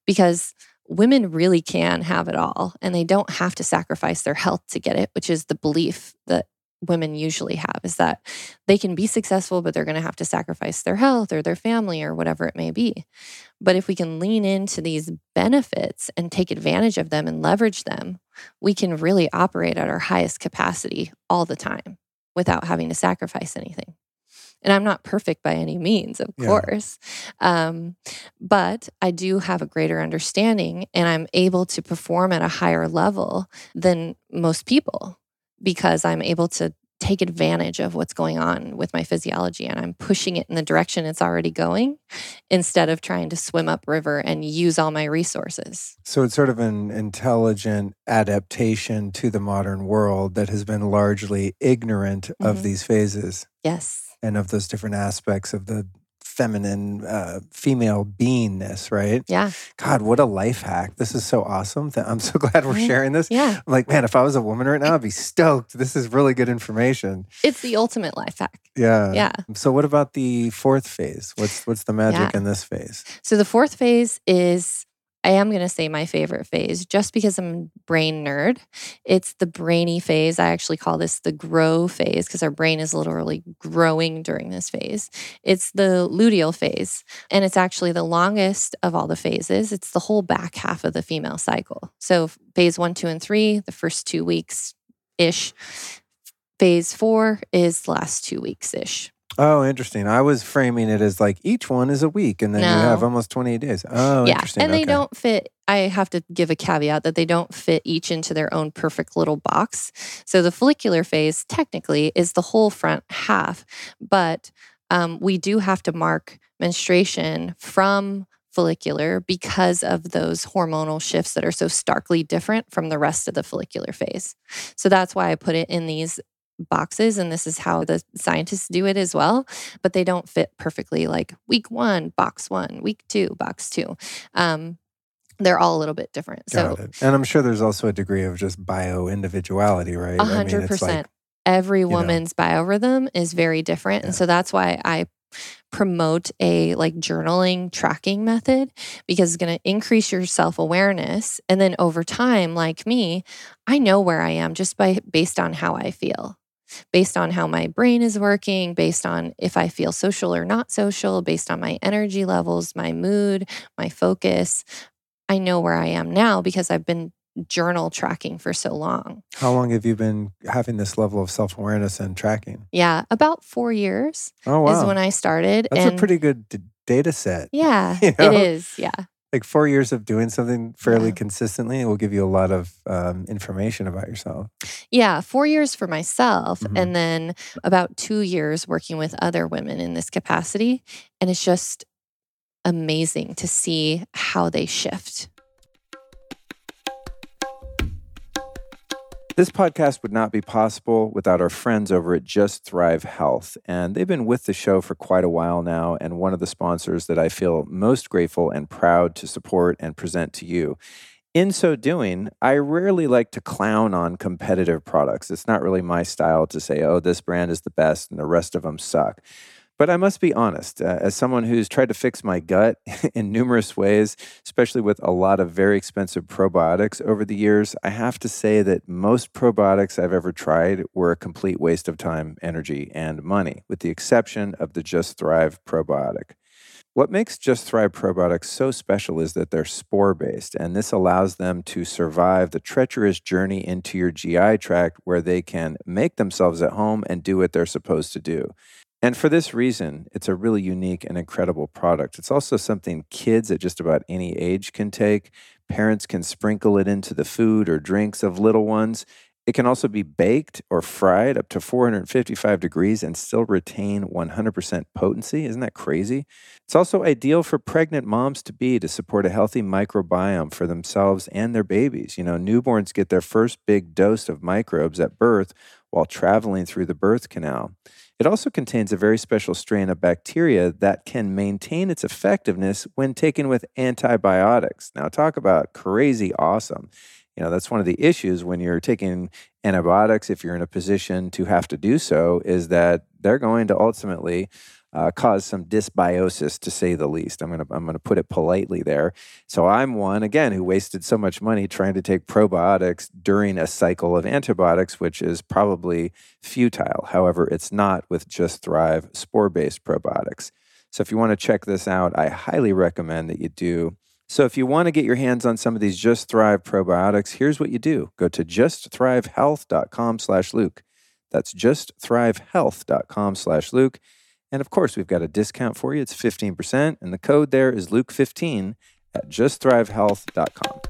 Because women really can have it all and they don't have to sacrifice their health to get it, which is the belief that women usually have is that they can be successful, but they're going to have to sacrifice their health or their family or whatever it may be. But if we can lean into these benefits and take advantage of them and leverage them, we can really operate at our highest capacity all the time without having to sacrifice anything. And I'm not perfect by any means, of yeah. course. Um, but I do have a greater understanding and I'm able to perform at a higher level than most people because I'm able to take advantage of what's going on with my physiology and I'm pushing it in the direction it's already going instead of trying to swim upriver and use all my resources. So it's sort of an intelligent adaptation to the modern world that has been largely ignorant mm-hmm. of these phases. Yes. And of those different aspects of the feminine, uh, female beingness, right? Yeah. God, what a life hack. This is so awesome. I'm so [laughs] glad we're sharing this. Yeah. I'm like, man, if I was a woman right now, I'd be stoked. This is really good information. It's the ultimate life hack. Yeah. Yeah. So what about the fourth phase? What's what's the magic yeah. in this phase? So the fourth phase is I am going to say my favorite phase just because I'm brain nerd. It's the brainy phase. I actually call this the grow phase because our brain is literally growing during this phase. It's the luteal phase, and it's actually the longest of all the phases. It's the whole back half of the female cycle. So, phase one, two, and three, the first two weeks ish. Phase four is the last two weeks ish. Oh, interesting. I was framing it as like each one is a week and then no. you have almost 28 days. Oh, yeah. interesting. And they okay. don't fit. I have to give a caveat that they don't fit each into their own perfect little box. So the follicular phase technically is the whole front half, but um, we do have to mark menstruation from follicular because of those hormonal shifts that are so starkly different from the rest of the follicular phase. So that's why I put it in these boxes and this is how the scientists do it as well but they don't fit perfectly like week one box one week two box two um, they're all a little bit different Got so it. and i'm sure there's also a degree of just bio individuality right 100% I mean, like, every woman's know. biorhythm is very different yeah. and so that's why i promote a like journaling tracking method because it's going to increase your self-awareness and then over time like me i know where i am just by based on how i feel based on how my brain is working, based on if I feel social or not social, based on my energy levels, my mood, my focus. I know where I am now because I've been journal tracking for so long. How long have you been having this level of self awareness and tracking? Yeah, about four years. Oh, wow. Is when I started. That's and a pretty good d- data set. Yeah, [laughs] you know? it is. Yeah like four years of doing something fairly yeah. consistently it will give you a lot of um, information about yourself yeah four years for myself mm-hmm. and then about two years working with other women in this capacity and it's just amazing to see how they shift This podcast would not be possible without our friends over at Just Thrive Health. And they've been with the show for quite a while now, and one of the sponsors that I feel most grateful and proud to support and present to you. In so doing, I rarely like to clown on competitive products. It's not really my style to say, oh, this brand is the best and the rest of them suck. But I must be honest, uh, as someone who's tried to fix my gut [laughs] in numerous ways, especially with a lot of very expensive probiotics over the years, I have to say that most probiotics I've ever tried were a complete waste of time, energy, and money, with the exception of the Just Thrive probiotic. What makes Just Thrive probiotics so special is that they're spore based, and this allows them to survive the treacherous journey into your GI tract where they can make themselves at home and do what they're supposed to do. And for this reason, it's a really unique and incredible product. It's also something kids at just about any age can take. Parents can sprinkle it into the food or drinks of little ones. It can also be baked or fried up to 455 degrees and still retain 100% potency. Isn't that crazy? It's also ideal for pregnant moms to be to support a healthy microbiome for themselves and their babies. You know, newborns get their first big dose of microbes at birth while traveling through the birth canal. It also contains a very special strain of bacteria that can maintain its effectiveness when taken with antibiotics. Now, talk about crazy awesome. You know, that's one of the issues when you're taking antibiotics, if you're in a position to have to do so, is that they're going to ultimately uh, cause some dysbiosis, to say the least. I'm gonna I'm gonna put it politely there. So I'm one again who wasted so much money trying to take probiotics during a cycle of antibiotics, which is probably futile. However, it's not with Just Thrive spore-based probiotics. So if you want to check this out, I highly recommend that you do. So if you want to get your hands on some of these Just Thrive probiotics, here's what you do. Go to justthrivehealth.com slash Luke. That's justthrivehealth.com slash Luke. And of course, we've got a discount for you. It's 15%. And the code there is Luke15 at justthrivehealth.com.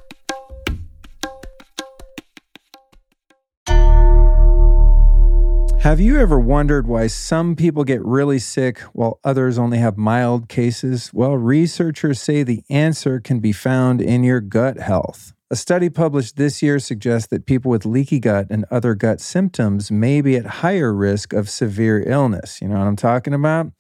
Have you ever wondered why some people get really sick while others only have mild cases? Well, researchers say the answer can be found in your gut health. A study published this year suggests that people with leaky gut and other gut symptoms may be at higher risk of severe illness. You know what I'm talking about?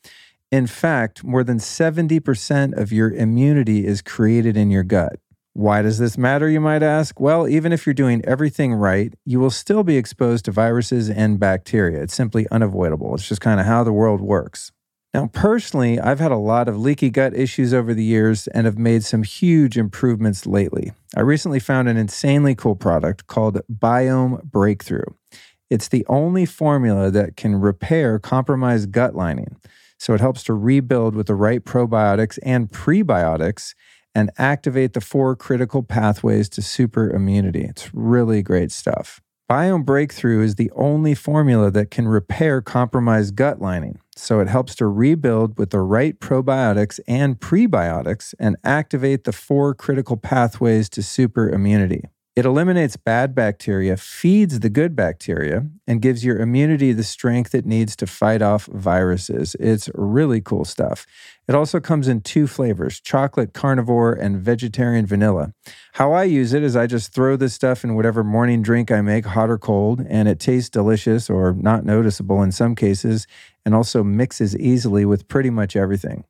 In fact, more than 70% of your immunity is created in your gut. Why does this matter, you might ask? Well, even if you're doing everything right, you will still be exposed to viruses and bacteria. It's simply unavoidable. It's just kind of how the world works. Now, personally, I've had a lot of leaky gut issues over the years and have made some huge improvements lately. I recently found an insanely cool product called Biome Breakthrough. It's the only formula that can repair compromised gut lining. So it helps to rebuild with the right probiotics and prebiotics and activate the four critical pathways to super immunity. It's really great stuff. Biome Breakthrough is the only formula that can repair compromised gut lining. So it helps to rebuild with the right probiotics and prebiotics and activate the four critical pathways to super immunity. It eliminates bad bacteria, feeds the good bacteria, and gives your immunity the strength it needs to fight off viruses. It's really cool stuff. It also comes in two flavors chocolate carnivore and vegetarian vanilla. How I use it is I just throw this stuff in whatever morning drink I make, hot or cold, and it tastes delicious or not noticeable in some cases, and also mixes easily with pretty much everything.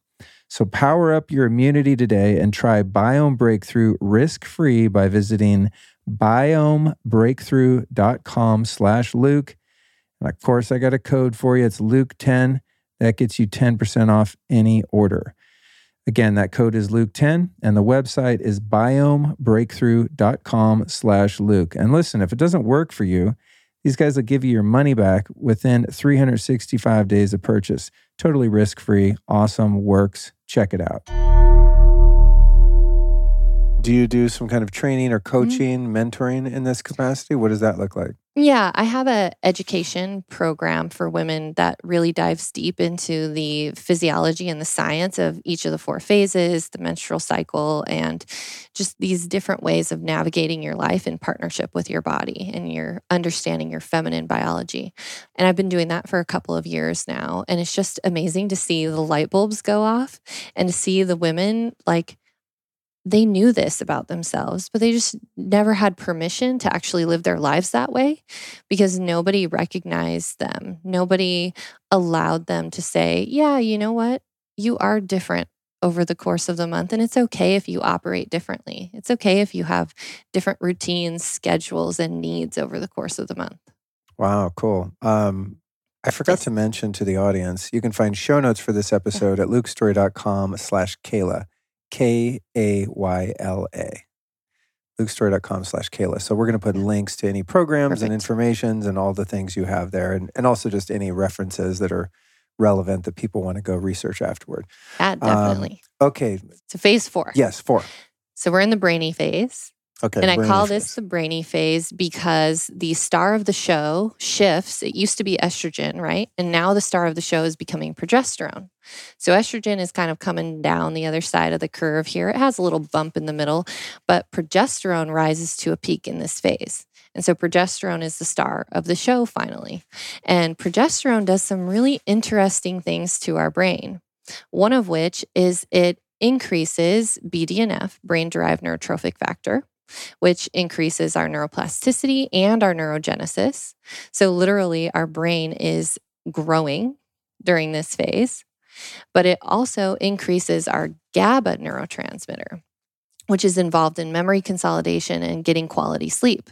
So power up your immunity today and try Biome Breakthrough risk-free by visiting biomebreakthrough.com slash Luke. And of course, I got a code for you. It's Luke10. That gets you 10% off any order. Again, that code is Luke10, and the website is biomebreakthrough.com slash Luke. And listen, if it doesn't work for you, these guys will give you your money back within 365 days of purchase. Totally risk free, awesome, works. Check it out do you do some kind of training or mm-hmm. coaching, mm-hmm. mentoring in this capacity? What does that look like? Yeah, I have a education program for women that really dives deep into the physiology and the science of each of the four phases, the menstrual cycle, and just these different ways of navigating your life in partnership with your body and your understanding your feminine biology. And I've been doing that for a couple of years now, and it's just amazing to see the light bulbs go off and to see the women like they knew this about themselves, but they just never had permission to actually live their lives that way because nobody recognized them. Nobody allowed them to say, yeah, you know what? You are different over the course of the month. And it's okay if you operate differently. It's okay if you have different routines, schedules, and needs over the course of the month. Wow, cool. Um, I forgot yes. to mention to the audience, you can find show notes for this episode at lukestory.com slash Kayla. K A Y L A. LukeStory.com slash Kayla. So we're going to put links to any programs Perfect. and informations and all the things you have there, and, and also just any references that are relevant that people want to go research afterward. Yeah, definitely. Um, okay. So phase four. Yes, four. So we're in the brainy phase. Okay. And I call this the brainy phase because the star of the show shifts. It used to be estrogen, right? And now the star of the show is becoming progesterone. So estrogen is kind of coming down the other side of the curve here. It has a little bump in the middle, but progesterone rises to a peak in this phase. And so progesterone is the star of the show finally. And progesterone does some really interesting things to our brain. One of which is it increases BDNF, brain derived neurotrophic factor which increases our neuroplasticity and our neurogenesis. So, literally, our brain is growing during this phase, but it also increases our GABA neurotransmitter, which is involved in memory consolidation and getting quality sleep.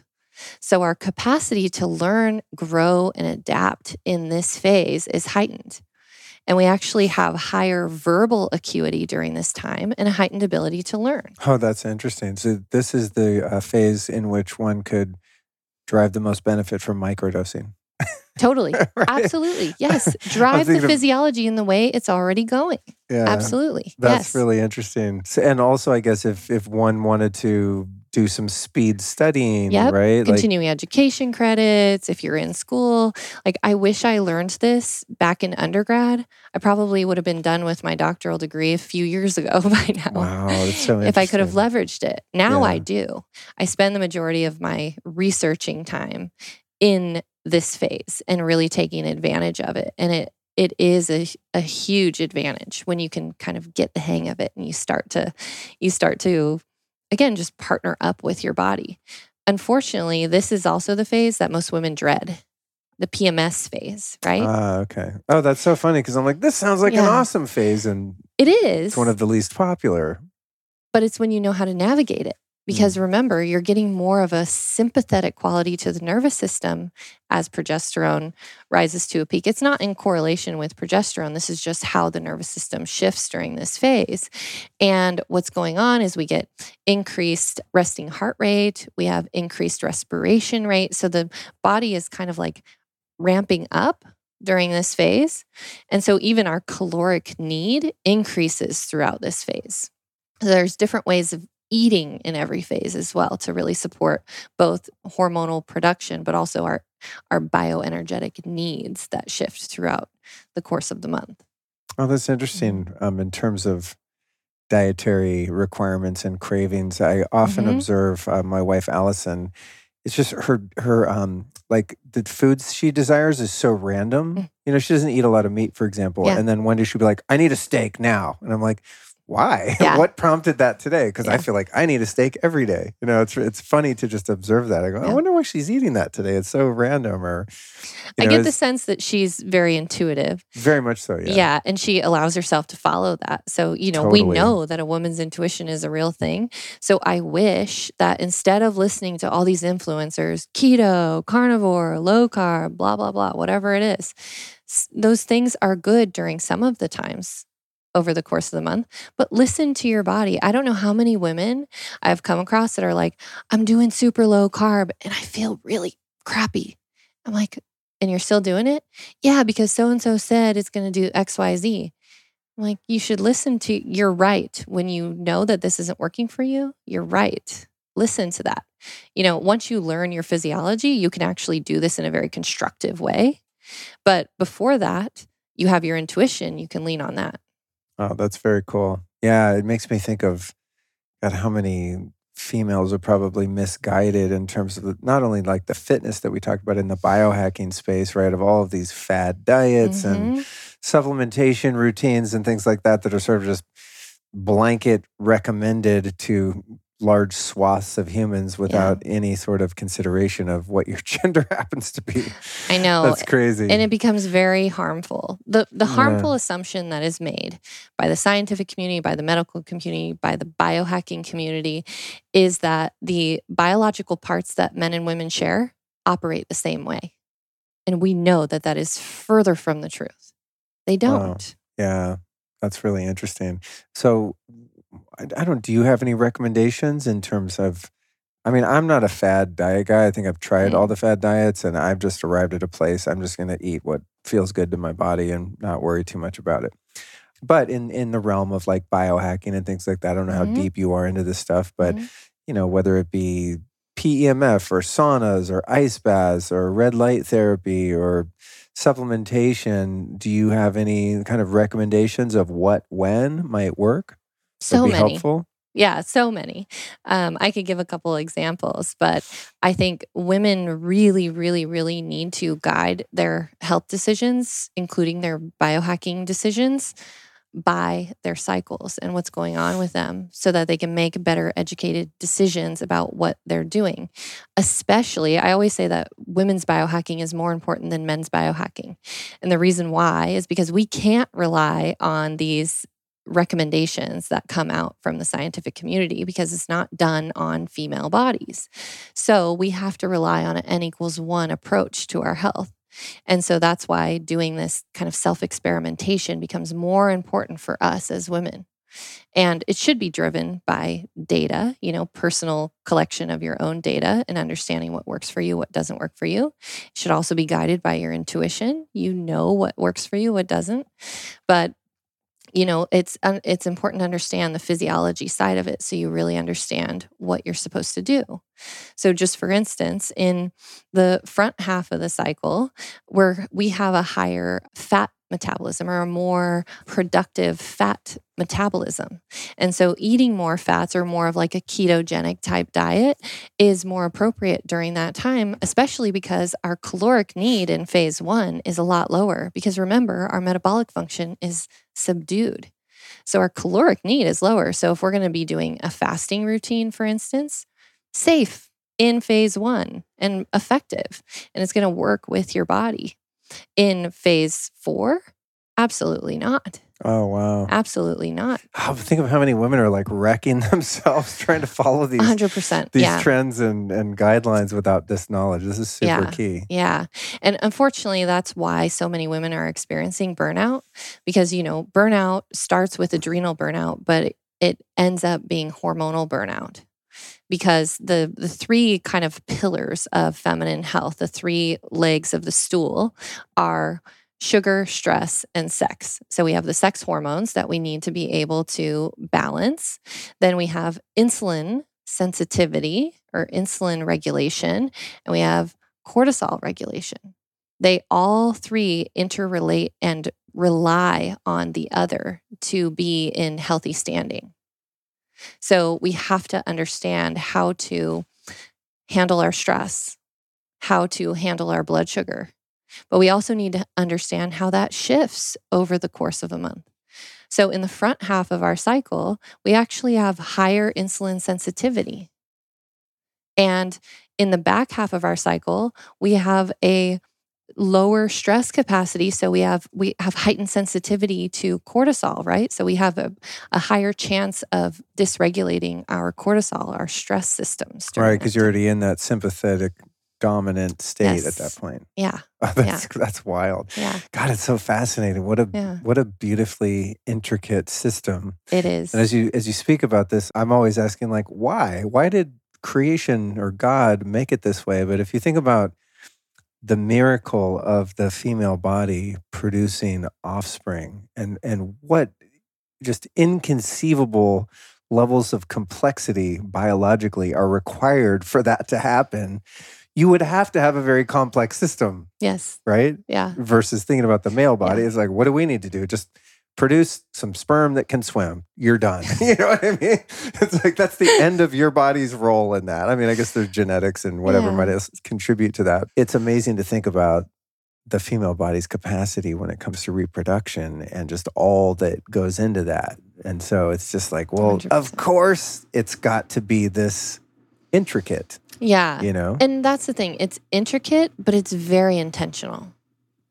So, our capacity to learn, grow, and adapt in this phase is heightened. And we actually have higher verbal acuity during this time and a heightened ability to learn. Oh, that's interesting. So, this is the uh, phase in which one could drive the most benefit from microdosing. Totally. [laughs] right? Absolutely. [laughs] Yes. Drive the physiology in the way it's already going. Yeah. Absolutely. That's yes. really interesting. So, and also, I guess if, if one wanted to do some speed studying, yep. right? Continuing like, education credits, if you're in school. Like, I wish I learned this back in undergrad. I probably would have been done with my doctoral degree a few years ago [laughs] by now. Wow, that's so If I could have leveraged it. Now yeah. I do. I spend the majority of my researching time in this phase and really taking advantage of it. And it it is a, a huge advantage when you can kind of get the hang of it and you start to you start to again, just partner up with your body. Unfortunately, this is also the phase that most women dread the PMS phase, right? Ah, uh, okay. Oh, that's so funny because I'm like, this sounds like yeah. an awesome phase, and it is. It's one of the least popular. But it's when you know how to navigate it. Because mm. remember, you're getting more of a sympathetic quality to the nervous system as progesterone rises to a peak. It's not in correlation with progesterone. This is just how the nervous system shifts during this phase. And what's going on is we get increased resting heart rate, we have increased respiration rate. So the body is kind of like ramping up during this phase. And so even our caloric need increases throughout this phase. There's different ways of eating in every phase as well to really support both hormonal production but also our our bioenergetic needs that shift throughout the course of the month. Oh, that's interesting. Mm-hmm. Um, in terms of dietary requirements and cravings, I often mm-hmm. observe uh, my wife Alyson. It's just her her um like the foods she desires is so random. Mm. You know, she doesn't eat a lot of meat, for example. Yeah. And then one day she'll be like, "I need a steak now," and I'm like, why? [laughs] Yeah. what prompted that today? Because yeah. I feel like I need a steak every day. You know, it's it's funny to just observe that. I go, yeah. I wonder why she's eating that today. It's so random. Or I know, get the sense that she's very intuitive. Very much so. Yeah. Yeah, and she allows herself to follow that. So you know, totally. we know that a woman's intuition is a real thing. So I wish that instead of listening to all these influencers, keto, carnivore, low carb, blah blah blah, whatever it is, those things are good during some of the times over the course of the month, but listen to your body. I don't know how many women I've come across that are like, I'm doing super low carb and I feel really crappy. I'm like, and you're still doing it? Yeah, because so and so said it's going to do XYZ. I'm like, you should listen to, you're right. When you know that this isn't working for you, you're right. Listen to that. You know, once you learn your physiology, you can actually do this in a very constructive way. But before that, you have your intuition, you can lean on that. Oh, that's very cool. Yeah, it makes me think of God, how many females are probably misguided in terms of the, not only like the fitness that we talked about in the biohacking space, right? Of all of these fad diets mm-hmm. and supplementation routines and things like that that are sort of just blanket recommended to large swaths of humans without yeah. any sort of consideration of what your [laughs] gender happens to be. I know. That's crazy. And it becomes very harmful. The the harmful yeah. assumption that is made by the scientific community, by the medical community, by the biohacking community is that the biological parts that men and women share operate the same way. And we know that that is further from the truth. They don't. Yeah. That's really interesting. So I don't. Do you have any recommendations in terms of? I mean, I'm not a fad diet guy. I think I've tried mm. all the fad diets, and I've just arrived at a place. I'm just going to eat what feels good to my body and not worry too much about it. But in in the realm of like biohacking and things like that, I don't know mm-hmm. how deep you are into this stuff, but mm-hmm. you know whether it be PEMF or saunas or ice baths or red light therapy or supplementation, do you have any kind of recommendations of what when might work? So many. Helpful? Yeah, so many. Um, I could give a couple examples, but I think women really, really, really need to guide their health decisions, including their biohacking decisions, by their cycles and what's going on with them so that they can make better educated decisions about what they're doing. Especially, I always say that women's biohacking is more important than men's biohacking. And the reason why is because we can't rely on these recommendations that come out from the scientific community because it's not done on female bodies. So we have to rely on an N equals one approach to our health. And so that's why doing this kind of self experimentation becomes more important for us as women. And it should be driven by data, you know, personal collection of your own data and understanding what works for you, what doesn't work for you. It should also be guided by your intuition. You know what works for you, what doesn't. But you know it's it's important to understand the physiology side of it so you really understand what you're supposed to do so just for instance in the front half of the cycle where we have a higher fat metabolism or a more productive fat metabolism. And so eating more fats or more of like a ketogenic type diet is more appropriate during that time, especially because our caloric need in phase one is a lot lower. Because remember, our metabolic function is subdued. So our caloric need is lower. So if we're going to be doing a fasting routine, for instance, safe in phase one and effective, and it's going to work with your body. In phase four, absolutely not. Oh wow! Absolutely not. Oh, think of how many women are like wrecking [laughs] themselves trying to follow these hundred percent these yeah. trends and and guidelines without this knowledge. This is super yeah. key. Yeah, and unfortunately, that's why so many women are experiencing burnout because you know burnout starts with adrenal burnout, but it, it ends up being hormonal burnout because the the three kind of pillars of feminine health, the three legs of the stool are sugar, stress, and sex. So we have the sex hormones that we need to be able to balance. Then we have insulin sensitivity or insulin regulation, and we have cortisol regulation. They all three interrelate and rely on the other to be in healthy standing. So we have to understand how to handle our stress, how to handle our blood sugar. But we also need to understand how that shifts over the course of a month. So, in the front half of our cycle, we actually have higher insulin sensitivity. And in the back half of our cycle, we have a lower stress capacity so we have we have heightened sensitivity to cortisol right so we have a, a higher chance of dysregulating our cortisol our stress systems right because you're already in that sympathetic dominant state yes. at that point. Yeah. [laughs] Oh, that's yeah. that's wild. Yeah. God it's so fascinating. What a yeah. what a beautifully intricate system. It is. And as you as you speak about this i'm always asking like why? Why did creation or god make it this way? But if you think about the miracle of the female body producing offspring and and what just inconceivable levels of complexity biologically are required for that to happen you would have to have a very complex system yes right yeah versus thinking about the male body yeah. it's like what do we need to do just produce some sperm that can swim. You're done. [laughs] you know what I mean? It's like that's the end of your body's role in that. I mean, I guess there's genetics and whatever yeah. might contribute to that. It's amazing to think about the female body's capacity when it comes to reproduction and just all that goes into that. And so it's just like, well, 100%. of course it's got to be this intricate. Yeah. You know? And that's the thing. It's intricate, but it's very intentional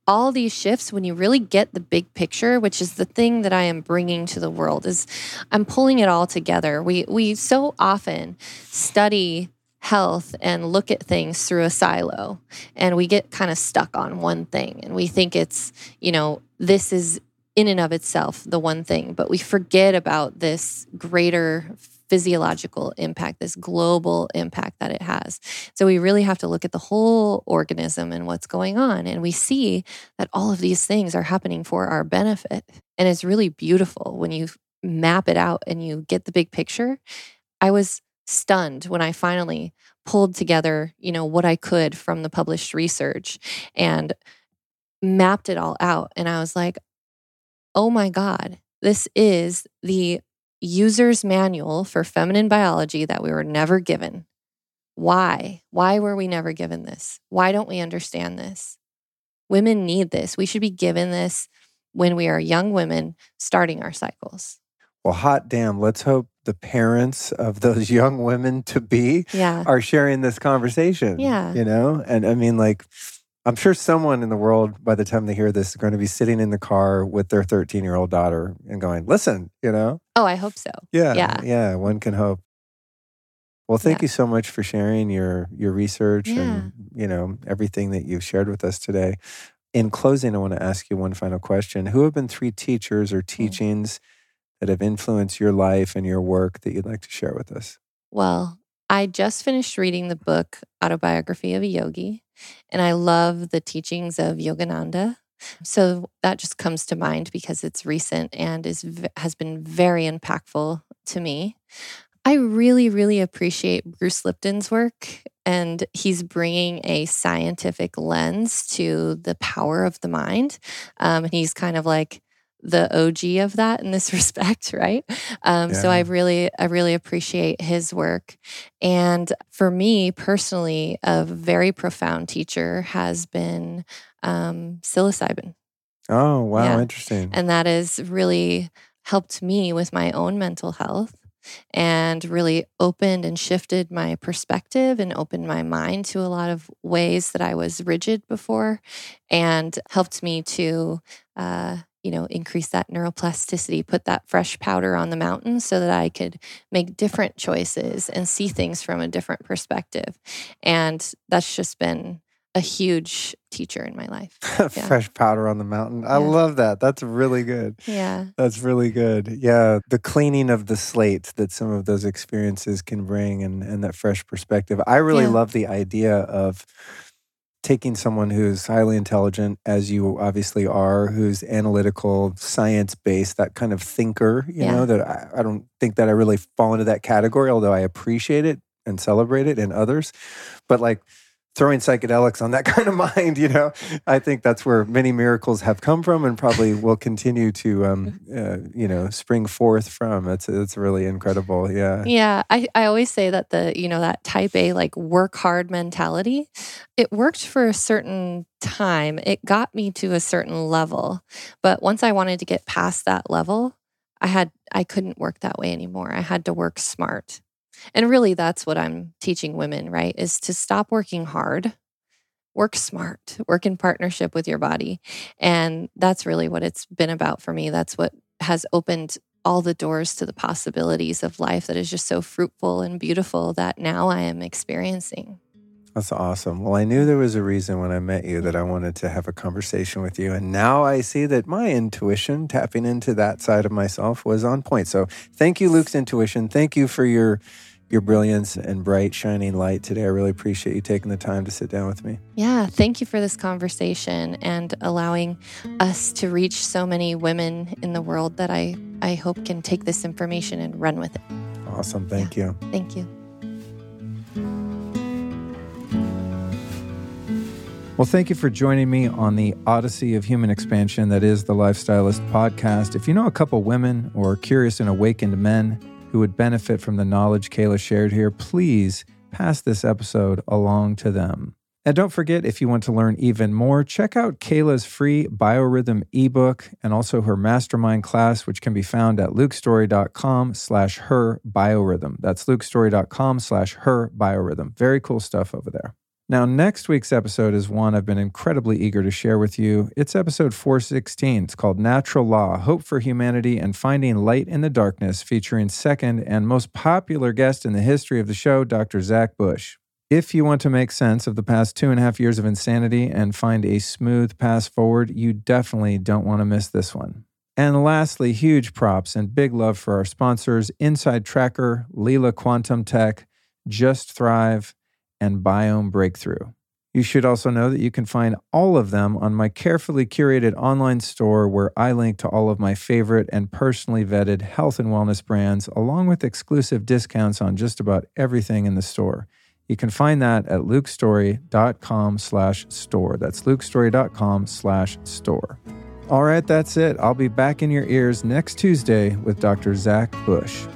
all these shifts when you really get the big picture which is the thing that i am bringing to the world is i'm pulling it all together we we so often study health and look at things through a silo and we get kind of stuck on one thing and we think it's you know this is in and of itself the one thing but we forget about this greater physiological impact, this global impact that it has. So we really have to look at the whole organism and what's going on. And we see that all of these things are happening for our benefit. And it's really beautiful when you map it out and you get the big picture. I was stunned when I finally pulled together, you know, what I could from the published research and mapped it all out. And I was like, oh my God, this is the user's manual for feminine biology that we were never given. Why? Why were we never given this? Why don't we understand this? Women need this. We should be given this when we are young women starting our cycles. Well, hot damn, let's hope the parents of those [laughs] young women to be yeah. are sharing this conversation. Yeah. You know? And I mean, like, I'm sure someone in the world, by the time they hear this, is going to be sitting in the car with their 13 year old daughter and going, listen, you know? Oh, I hope so. Yeah. Yeah. Yeah. One can hope. Well, thank Yeah. you so much for sharing your your research Yeah. and you know everything that you've shared with us today. In closing, I want to ask you one final question. Who have been three teachers or hmm. teachings that have influenced your life and your work that you'd like to share with us? Well, I just finished reading the book Autobiography of a Yogi, and I love the teachings of Yogananda. So that just comes to mind because it's recent and is has been very impactful to me. I really, really appreciate Bruce Lipton's work, and he's bringing a scientific lens to the power of the mind. Um, and he's kind of like the OG of that in this [laughs] respect, right? Um, So I really, I really appreciate his work. And for me personally, a very profound teacher has been um, psilocybin. Oh, wow, Yeah. interesting. And that has really helped me with my own mental health and really opened and shifted my perspective and opened my mind to a lot of ways that I was rigid before and helped me to, uh, you know, increase that neuroplasticity, put that fresh powder on the mountain so that I could make different choices and see things from a different perspective. And that's just been a huge teacher in my life. [laughs] Fresh powder on the mountain. I Yeah. love that. That's really good. Yeah. That's really good. Yeah, the cleaning of the slate that some of those experiences can bring and, and that fresh perspective. I really Yeah. love the idea of taking someone who's highly intelligent, as you obviously are, who's analytical, science based, that kind of thinker, you Yeah. know, that I, I don't think that I really fall into that category, although I appreciate it and celebrate it in others. But like, throwing psychedelics on that [laughs] kind of mind, you know, I think that's where many miracles have come from and probably will continue to, um, uh, you know, spring forth from. It's it's really incredible. Yeah. Yeah, I, I always say that the, you know, that type A, like work hard mentality, it worked for a certain time. It got me to a certain level. But once I wanted to get past that level, I had, I couldn't work that way anymore. I had to work smart. And really, that's what I'm teaching women, right? Is to stop working hard, work smart, work in partnership with your body. And that's really what it's been about for me. That's what has opened all the doors to the possibilities of life that is just so fruitful and beautiful that now I am experiencing. That's awesome. Well, I knew there was a reason when I met you that I wanted to have a conversation with you. And now I see that my intuition, tapping into that side of myself, was on point. So thank you, Luke's intuition. Thank you for your your brilliance and bright, shining light today. I really appreciate you taking the time to sit down with me. Yeah, thank you for this conversation and allowing us to reach so many women in the world that I, I hope can take this information and run with it. Awesome. Thank you. Thank you. Well, thank you for joining me on the Odyssey of Human Expansion that is the Lifestylist podcast. If you know a couple women or curious and awakened men who would benefit from the knowledge Kayla shared here, please pass this episode along to them. And don't forget, if you want to learn even more, check out Kayla's free biorhythm ebook and also her mastermind class, which can be found at lukestory.com slash her biorhythm. That's lukestory.com slash her biorhythm. Very cool stuff over there. Now, next week's episode is one I've been incredibly eager to share with you. It's episode 416. It's called Natural Law Hope for Humanity and Finding Light in the Darkness, featuring second and most popular guest in the history of the show, Dr. Zach Bush. If you want to make sense of the past two and a half years of insanity and find a smooth path forward, you definitely don't want to miss this one. And lastly, huge props and big love for our sponsors Inside Tracker, Leela Quantum Tech, Just Thrive, and Biome Breakthrough. You should also know that you can find all of them on my carefully curated online store where I link to all of my favorite and personally vetted health and wellness brands, along with exclusive discounts on just about everything in the store. You can find that at lukestory.com slash store. That's lukestory.com slash store. All right, that's it. I'll be back in your ears next Tuesday with Dr. Zach Bush.